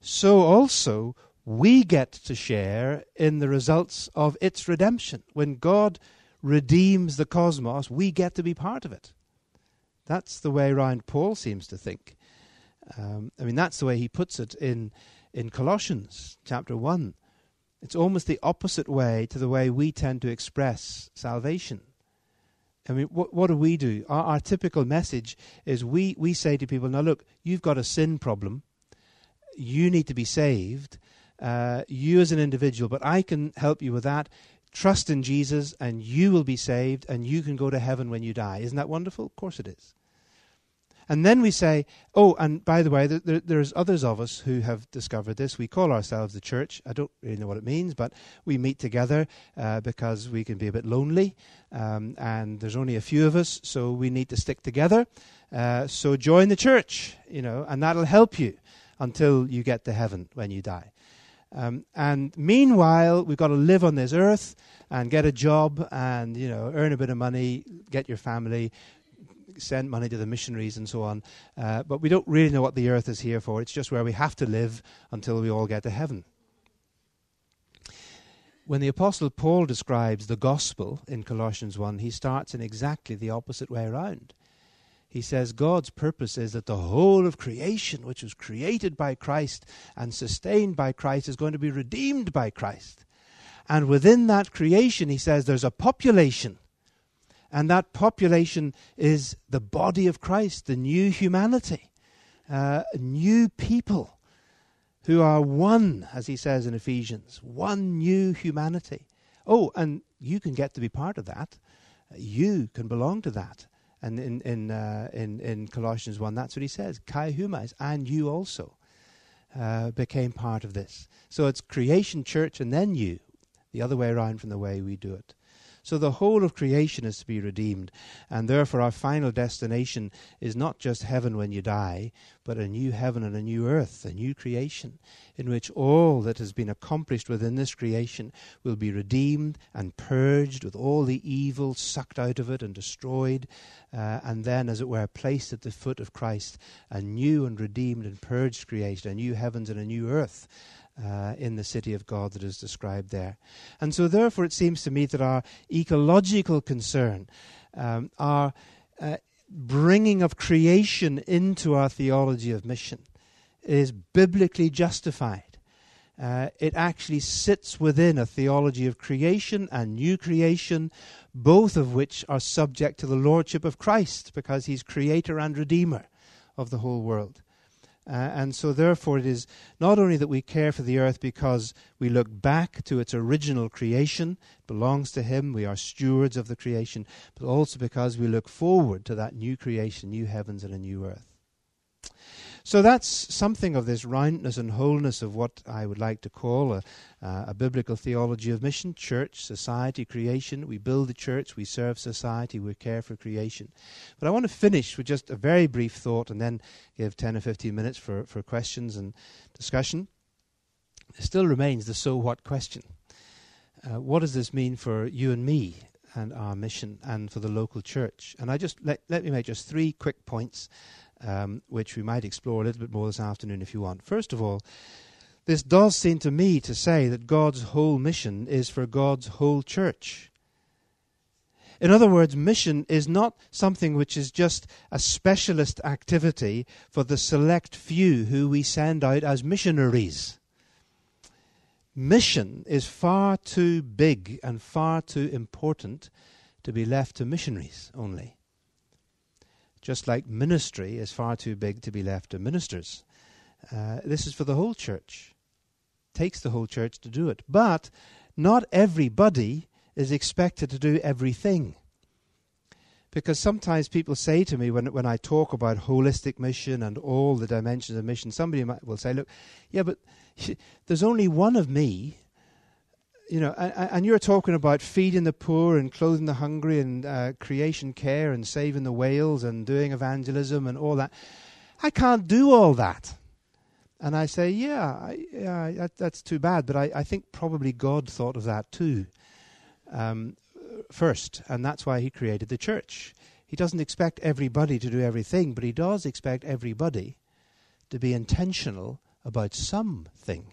[SPEAKER 1] so also we get to share in the results of its redemption. When God redeems the cosmos, we get to be part of it. That's the way around Paul seems to think. Um, I mean, that's the way he puts it in, in Colossians chapter 1. It's almost the opposite way to the way we tend to express salvation. I mean, what, what do we do? Our, our typical message is we, we say to people, now look, you've got a sin problem. You need to be saved. Uh, you as an individual, but I can help you with that. Trust in Jesus, and you will be saved, and you can go to heaven when you die. Isn't that wonderful? Of course it is. And then we say, oh, and by the way, there, there's others of us who have discovered this. We call ourselves the church. I don't really know what it means, but we meet together uh, because we can be a bit lonely, um, and there's only a few of us, so we need to stick together. Uh, so join the church, you know, and that'll help you until you get to heaven when you die. Um, and meanwhile, we've got to live on this earth and get a job and you know earn a bit of money, get your family, send money to the missionaries and so on. Uh, but we don't really know what the earth is here for. It's just where we have to live until we all get to heaven. When the Apostle Paul describes the gospel in Colossians 1, he starts in exactly the opposite way around. He says God's purpose is that the whole of creation, which was created by Christ and sustained by Christ, is going to be redeemed by Christ. And within that creation, he says there's a population and that population is the body of Christ, the new humanity, uh, new people who are one, as he says in Ephesians, one new humanity. Oh, and you can get to be part of that. You can belong to that. And in in uh, in, in Colossians one, that's what he says. Kai humais, and you also uh, became part of this. So it's creation, church, and then you. The other way around from the way we do it. So the whole of creation is to be redeemed, and therefore our final destination is not just heaven when you die, but a new heaven and a new earth, a new creation, in which all that has been accomplished within this creation will be redeemed and purged with all the evil sucked out of it and destroyed, uh, and then, as it were, placed at the foot of Christ, a new and redeemed and purged creation, a new heavens and a new earth uh, in the city of God that is described there. And so, therefore, it seems to me that our ecological concern, um, our uh, bringing of creation into our theology of mission, is biblically justified. Uh, it actually sits within a theology of creation and new creation, both of which are subject to the lordship of Christ because he's creator and redeemer of the whole world. Uh, and so, therefore, it is not only that we care for the earth because we look back to its original creation, it belongs to Him, we are stewards of the creation, but also because we look forward to that new creation, new heavens, and a new earth. So that's something of this roundness and wholeness of what I would like to call a, uh, a biblical theology of mission church, society, creation. We build the church, we serve society, we care for creation. But I want to finish with just a very brief thought and then give 10 or 15 minutes for, for questions and discussion. There still remains the so what question. Uh, what does this mean for you and me and our mission and for the local church? And I just let, let me make just three quick points um, which we might explore a little bit more this afternoon if you want. First of all, this does seem to me to say that God's whole mission is for God's whole church. In other words, mission is not something which is just a specialist activity for the select few who we send out as missionaries. Mission is far too big and far too important to be left to missionaries only just like ministry is far too big to be left to ministers. Uh, this is for the whole church. It takes the whole church to do it. But not everybody is expected to do everything. Because sometimes people say to me when, when I talk about holistic mission and all the dimensions of mission, somebody might, will say, Look, yeah, but there's only one of me you know, and, and, you're talking about feeding the poor and clothing the hungry and uh, creation care and saving the whales and doing evangelism and all that. I can't do all that. And I say, yeah, I, yeah that, that's too bad. But I, I, think probably God thought of that too um, first. And that's why He created the church. He doesn't expect everybody to do everything, but He does expect everybody to be intentional about something.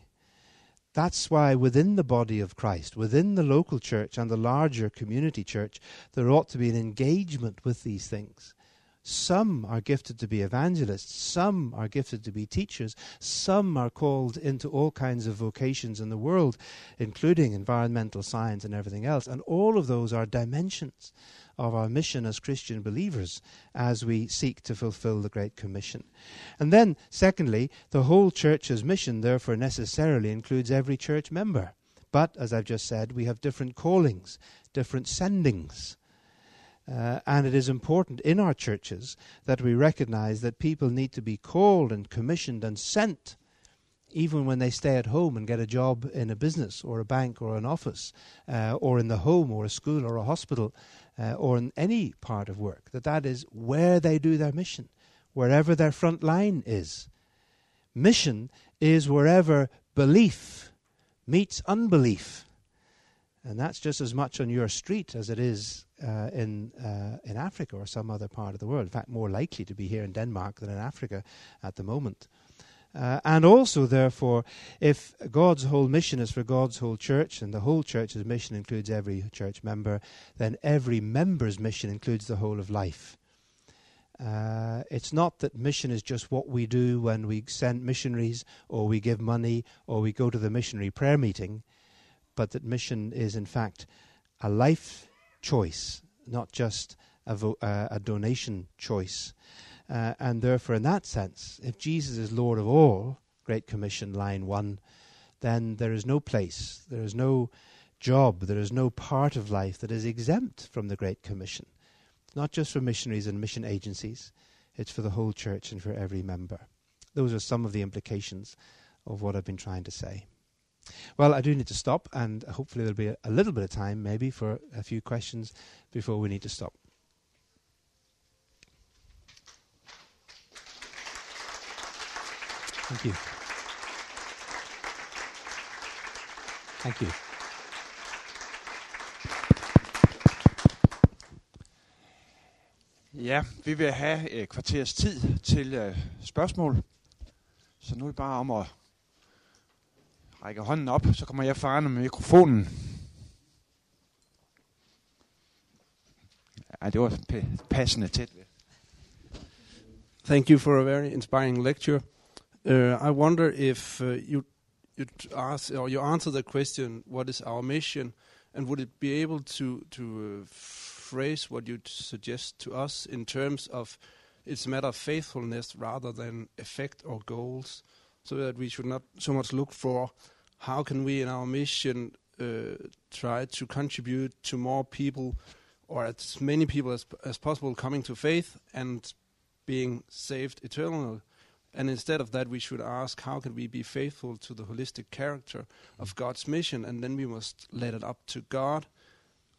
[SPEAKER 1] That's why within the body of Christ, within the local church and the larger community church, there ought to be an engagement with these things. Some are gifted to be evangelists, some are gifted to be teachers, some are called into all kinds of vocations in the world, including environmental science and everything else. And all of those are dimensions of our mission as Christian believers as we seek to fulfill the Great Commission. And then, secondly, the whole church's mission, therefore, necessarily includes every church member. But, as I've just said, we have different callings, different sendings. Uh, and it is important in our churches that we recognize that people need to be called and commissioned and sent even when they stay at home and get a job in a business or a bank or an office uh, or in the home or a school or a hospital uh, or in any part of work that that is where they do their mission wherever their front line is mission is wherever belief meets unbelief and that's just as much on your street as it is uh, in uh, in Africa or some other part of the world. In fact, more likely to be here in Denmark than in Africa at the moment. Uh, and also, therefore, if God's whole mission is for God's whole church, and the whole church's mission includes every church member, then every member's mission includes the whole of life. Uh, it's not that mission is just what we do when we send missionaries, or we give money, or we go to the missionary prayer meeting but that mission is in fact a life choice, not just a, vo- uh, a donation choice. Uh, and therefore, in that sense, if Jesus is Lord of all, Great Commission, line one, then there is no place, there is no job, there is no part of life that is exempt from the Great Commission. Not just for missionaries and mission agencies, it's for the whole church and for every member. Those are some of the implications of what I've been trying to say. Well, I do need to stop, and hopefully there'll be a, a little bit of time, maybe, for a few questions before we need to stop. Thank you. Thank you.
[SPEAKER 2] Ja, vi vil have et kvarters tid til uh, spørgsmål. Så nu er det bare om at rækker hånden op, så kommer jeg farende med mikrofonen. Ja, det var passende tæt ved.
[SPEAKER 3] Thank you for a very inspiring lecture. Uh, I wonder if uh, you ask or you answer the question, "What is our mission?" and would it be able to to uh, phrase what you suggest to us in terms of it's a matter of faithfulness rather than effect or goals? so that we should not so much look for how can we in our mission uh, try to contribute to more people or as many people as, as possible coming to faith and being saved eternally. And instead of that, we should ask, how can we be faithful to the holistic character of God's mission? And then we must let it up to God,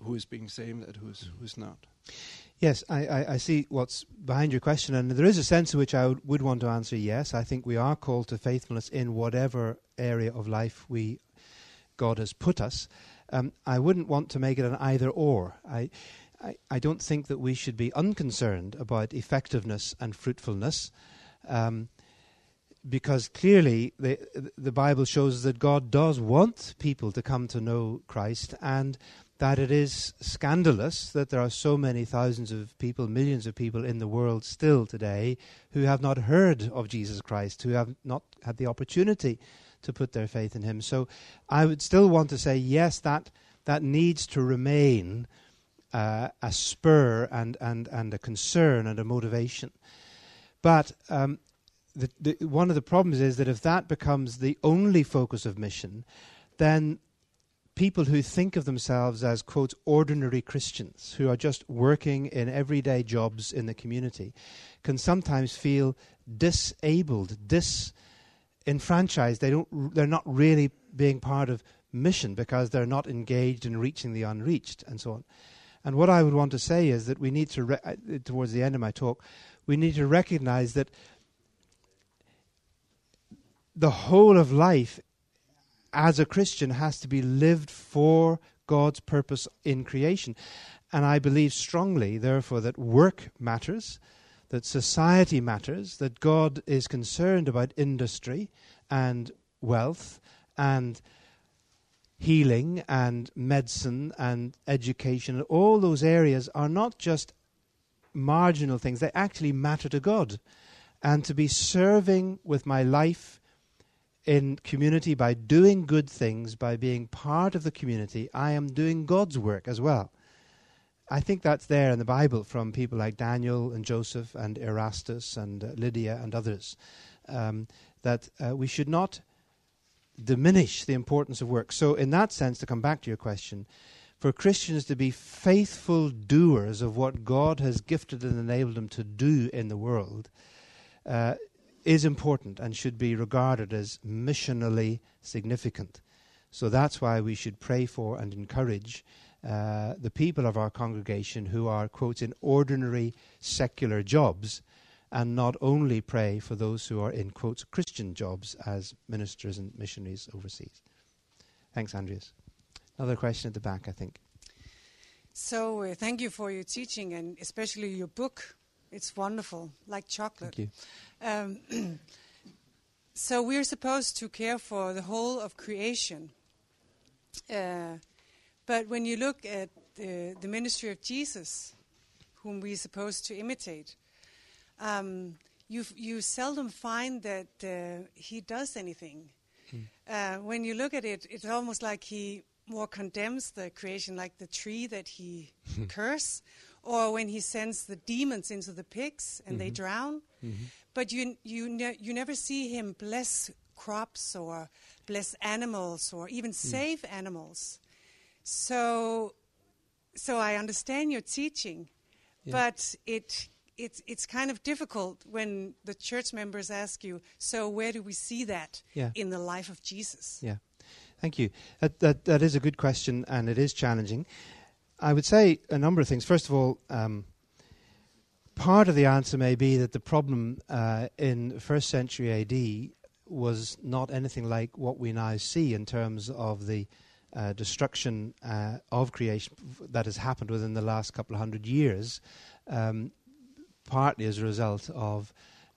[SPEAKER 3] who is being saved and who's who's not.
[SPEAKER 1] Yes, I, I, I, see what's behind your question, and there is a sense in which I would, would, want to answer yes. I think we are called to faithfulness in whatever area of life we God has put us. Um, I wouldn't want to make it an either or. I, I, I, don't think that we should be unconcerned about effectiveness and fruitfulness. Um, because clearly the the Bible shows that God does want people to come to know Christ, and that it is scandalous that there are so many thousands of people, millions of people in the world still today who have not heard of Jesus Christ, who have not had the opportunity to put their faith in Him. So I would still want to say, yes, that, that needs to remain uh, a spur and, and, and a concern and a motivation. But um, the, the, one of the problems is that if that becomes the only focus of mission, then people who think of themselves as, quote, ordinary Christians, who are just working in everyday jobs in the community, can sometimes feel disabled, disenfranchised. They don't, they're not really being part of mission because they're not engaged in reaching the unreached and so on. And what I would want to say is that we need to, re- uh, towards the end of my talk, we need to recognize that the whole of life as a Christian has to be lived for God's purpose in creation. And I believe strongly, therefore, that work matters, that society matters, that God is concerned about industry and wealth and healing and medicine and education. All those areas are not just marginal things, they actually matter to God. And to be serving with my life in community by doing good things, by being part of the community, I am doing God's work as well. I think that's there in the Bible from people like Daniel and Joseph and Erastus and uh, Lydia and others. Um, that uh, we should not diminish the importance of work. So, in that sense, to come back to your question, for Christians to be faithful doers of what God has gifted and enabled them to do in the world uh, is important and should be regarded as missionally significant. So that's why we should pray for and encourage uh, the people of our congregation who are, quotes, in ordinary secular jobs, and not only pray for those who are in, quotes, Christian jobs as ministers and missionaries overseas. Thanks, Andreas. Another question at the back, I think.
[SPEAKER 4] So, uh, thank you for your teaching and especially your book. It's wonderful, like chocolate. Um, so, we're supposed to care for the whole of creation. Uh, but when you look at the, the ministry of Jesus, whom we're supposed to imitate, um, you, you seldom find that uh, he does anything.
[SPEAKER 1] Hmm.
[SPEAKER 4] Uh, when you look at it, it's almost like he more condemns the creation, like the tree that he curse, or when he sends the demons into the pigs and they
[SPEAKER 1] Mhm.
[SPEAKER 4] drown.
[SPEAKER 1] Mhm.
[SPEAKER 4] But you you ne- you never see him bless crops or bless animals or even save animals. So so I understand your teaching,
[SPEAKER 1] Yeah.
[SPEAKER 4] but it it's it's kind of difficult when the church members ask you, so where do we see that
[SPEAKER 1] Yeah.
[SPEAKER 4] in the life of Jesus?
[SPEAKER 1] Yeah. Thank you. That, that, that is a good question, and it is challenging. I would say a number of things. First of all, um, part of the answer may be that the problem uh, in first century AD was not anything like what we now see in terms of the uh, destruction uh, of creation that has happened within the last couple of hundred years, um, partly as a result of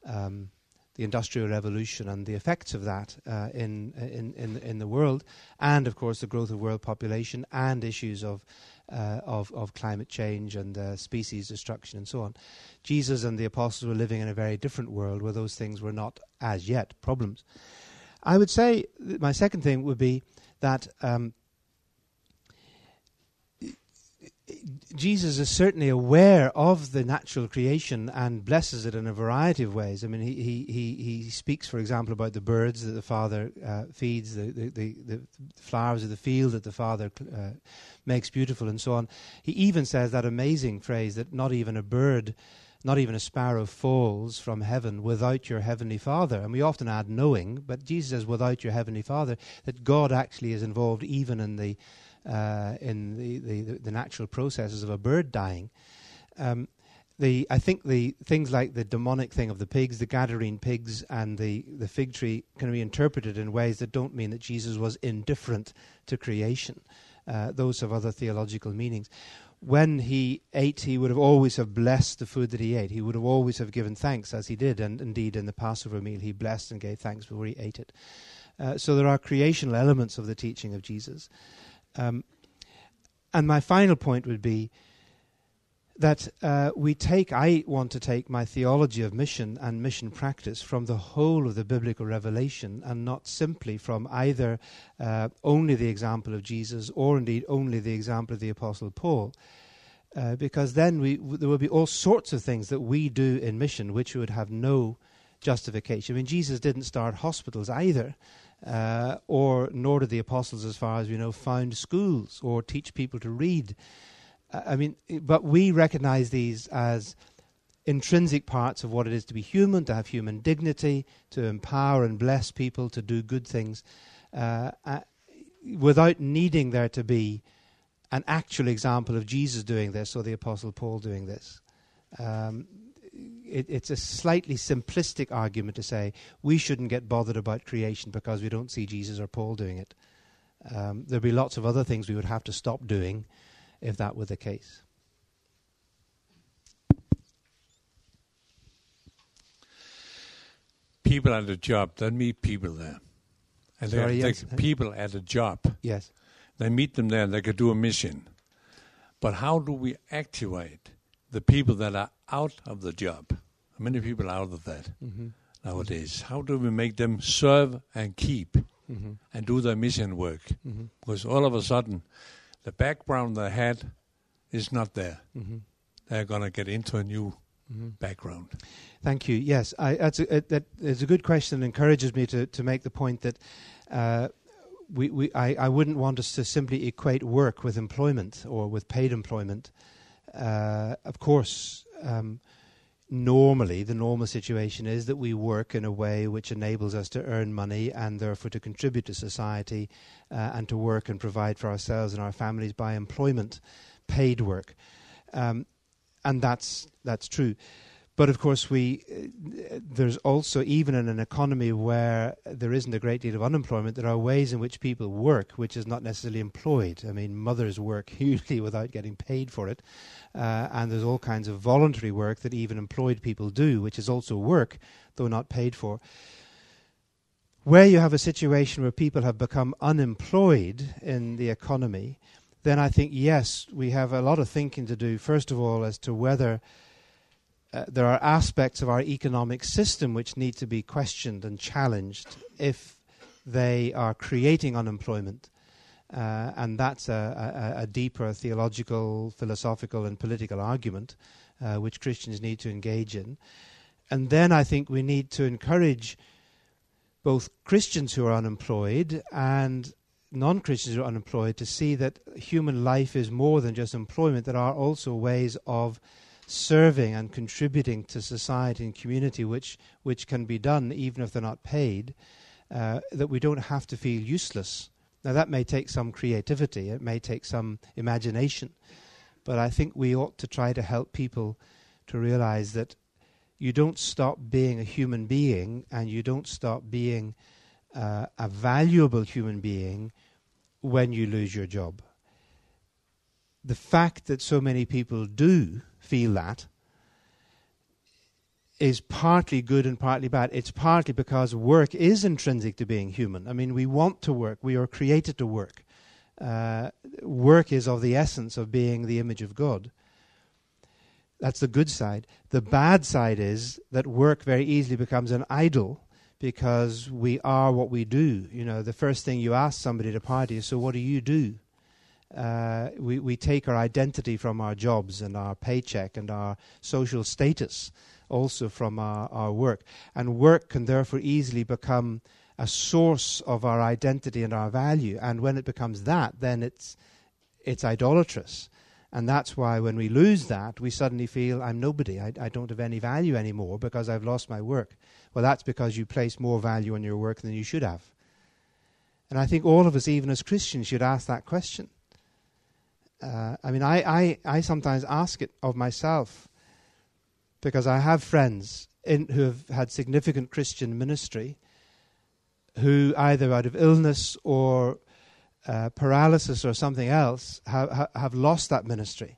[SPEAKER 1] um, the industrial revolution and the effects of that uh, in, in in in the world, and of course the growth of world population and issues of uh, of of climate change and uh, species destruction and so on. Jesus and the apostles were living in a very different world where those things were not as yet problems. I would say my second thing would be that. Um, Jesus is certainly aware of the natural creation and blesses it in a variety of ways. I mean, he he he, speaks, for example, about the birds that the Father uh, feeds, the, the, the, the flowers of the field that the Father uh, makes beautiful, and so on. He even says that amazing phrase that not even a bird, not even a sparrow falls from heaven without your heavenly Father. And we often add knowing, but Jesus says without your heavenly Father, that God actually is involved even in the uh, in the, the, the natural processes of a bird dying. Um, the I think the things like the demonic thing of the pigs, the Gadarene pigs, and the, the fig tree can be interpreted in ways that don't mean that Jesus was indifferent to creation. Uh, those have other theological meanings. When he ate, he would have always have blessed the food that he ate. He would have always have given thanks, as he did, and indeed in the Passover meal, he blessed and gave thanks before he ate it. Uh, so there are creational elements of the teaching of Jesus. Um, and my final point would be that uh, we take, I want to take my theology of mission and mission practice from the whole of the biblical revelation and not simply from either uh, only the example of Jesus or indeed only the example of the Apostle Paul. Uh, because then we, w- there will be all sorts of things that we do in mission which would have no justification. I mean, Jesus didn't start hospitals either uh, or nor did the apostles, as far as we know, found schools or teach people to read. Uh, I mean, but we recognize these as intrinsic parts of what it is to be human, to have human dignity, to empower and bless people, to do good things. Uh, uh, without needing there to be an actual example of Jesus doing this or the Apostle Paul doing this. Um, it, it's a slightly simplistic argument to say we shouldn't get bothered about creation because we don't see Jesus or Paul doing it. Um, there'd be lots of other things we would have to stop doing if that were the case.
[SPEAKER 5] People at a job, they meet people there. And they-
[SPEAKER 1] Sorry,
[SPEAKER 5] they,
[SPEAKER 1] yes.
[SPEAKER 5] people at a job,
[SPEAKER 1] Yes.
[SPEAKER 5] they meet them there and they could do a mission. But how do we activate the people that are out of the job? Many people are out of that
[SPEAKER 1] Mm-hmm.
[SPEAKER 5] nowadays. How do we make them serve and keep
[SPEAKER 1] Mm-hmm.
[SPEAKER 5] and do their mission work?
[SPEAKER 1] Mm-hmm.
[SPEAKER 5] Because all of a sudden, the background they had is not there.
[SPEAKER 1] Mm-hmm.
[SPEAKER 5] They're going to get into a new
[SPEAKER 1] Mm-hmm.
[SPEAKER 5] background.
[SPEAKER 1] Thank you. Yes, I, that's a, that is a good question. and Encourages me to, to make the point that uh, we, we I, I wouldn't want us to simply equate work with employment or with paid employment. Uh, of course, um, normally the normal situation is that we work in a way which enables us to earn money and therefore to contribute to society uh, and to work and provide for ourselves and our families by employment, paid work. Um, and that's that's true. But of course, we uh, there's also even in an economy where there isn't a great deal of unemployment, there are ways in which people work, which is not necessarily employed. I mean, mothers work usually without getting paid for it, uh, and there's all kinds of voluntary work that even employed people do, which is also work, though not paid for. Where you have a situation where people have become unemployed in the economy, then I think, yes, we have a lot of thinking to do, first of all, as to whether uh, there are aspects of our economic system which need to be questioned and challenged if they are creating unemployment. Uh, and that's a, a, a deeper theological, philosophical, and political argument uh, which Christians need to engage in. And then I think we need to encourage both Christians who are unemployed and non Christians who are unemployed to see that human life is more than just employment. There are also ways of serving and contributing to society and community which, which can be done even if they're not paid, uh, that we don't have to feel useless. Now, that may take some creativity, it may take some imagination, but I think we ought to try to help people to realize that you don't stop being a human being and you don't stop being uh, a valuable human being when you lose your job. The fact that so many people do feel that is partly good and partly bad. It's partly because work is intrinsic to being human. I mean, we want to work, we are created to work. Uh, work is of the essence of being the image of God. That's the good side. The bad side is that work very easily becomes an idol because we are what we do. You know, the first thing you ask somebody at a party is, "So what do you do?" Uh, we we take our identity from our jobs and our paycheck and our social status, also from our, our work, and work can therefore easily become a source of our identity and our value. And when it becomes that, then it's it's idolatrous. And that's why when we lose that, we suddenly feel I'm nobody. I, I don't have any value anymore because I've lost my work. Well, that's because you place more value on your work than you should have. And I think all of us, even as Christians, should ask that question. Uh, I mean, I, I, I sometimes ask it of myself because I have friends in, who have had significant Christian ministry who, either out of illness or uh, paralysis or something else have, ha- have lost that ministry.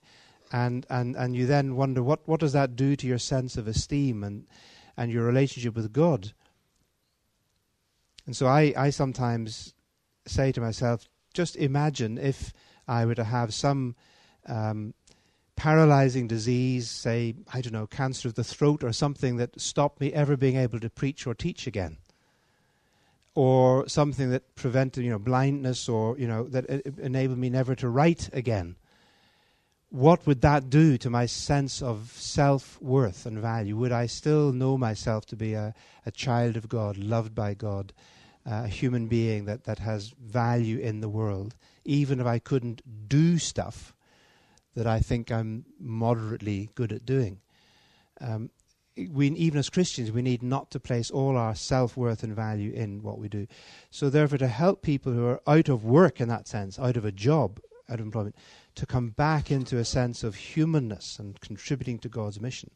[SPEAKER 1] And, and, and you then wonder what, what does that do to your sense of esteem and, and your relationship with God? And so I, I sometimes say to myself, just imagine if I were to have some um, paralyzing disease, say, I don't know, cancer of the throat or something that stopped me ever being able to preach or teach again or something that prevented, you know, blindness, or you know, that enabled me never to write again. What would that do to my sense of self worth and value? Would I still know myself to be a, a child of God, loved by God, uh, a human being that, that has value in the world, even if I couldn't do stuff that I think I'm moderately good at doing? Um, we, even as Christians, we need not to place all our self worth and value in what we do. So, therefore, to help people who are out of work in that sense, out of a job, out of employment, to come back into a sense of humanness and contributing to God's mission,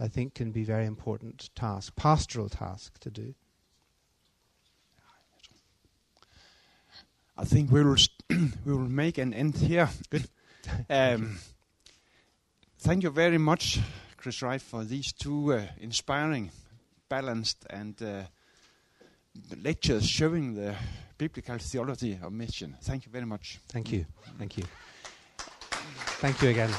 [SPEAKER 1] I think can be a very important task, pastoral task to do.
[SPEAKER 2] I think we will we will make an end here.
[SPEAKER 1] Good.
[SPEAKER 2] um, thank you very much, Chris Wright, for these two uh, inspiring, balanced, and uh, lectures showing the biblical theology of mission. Thank you very much.
[SPEAKER 1] Thank you. Thank you. Thank you again.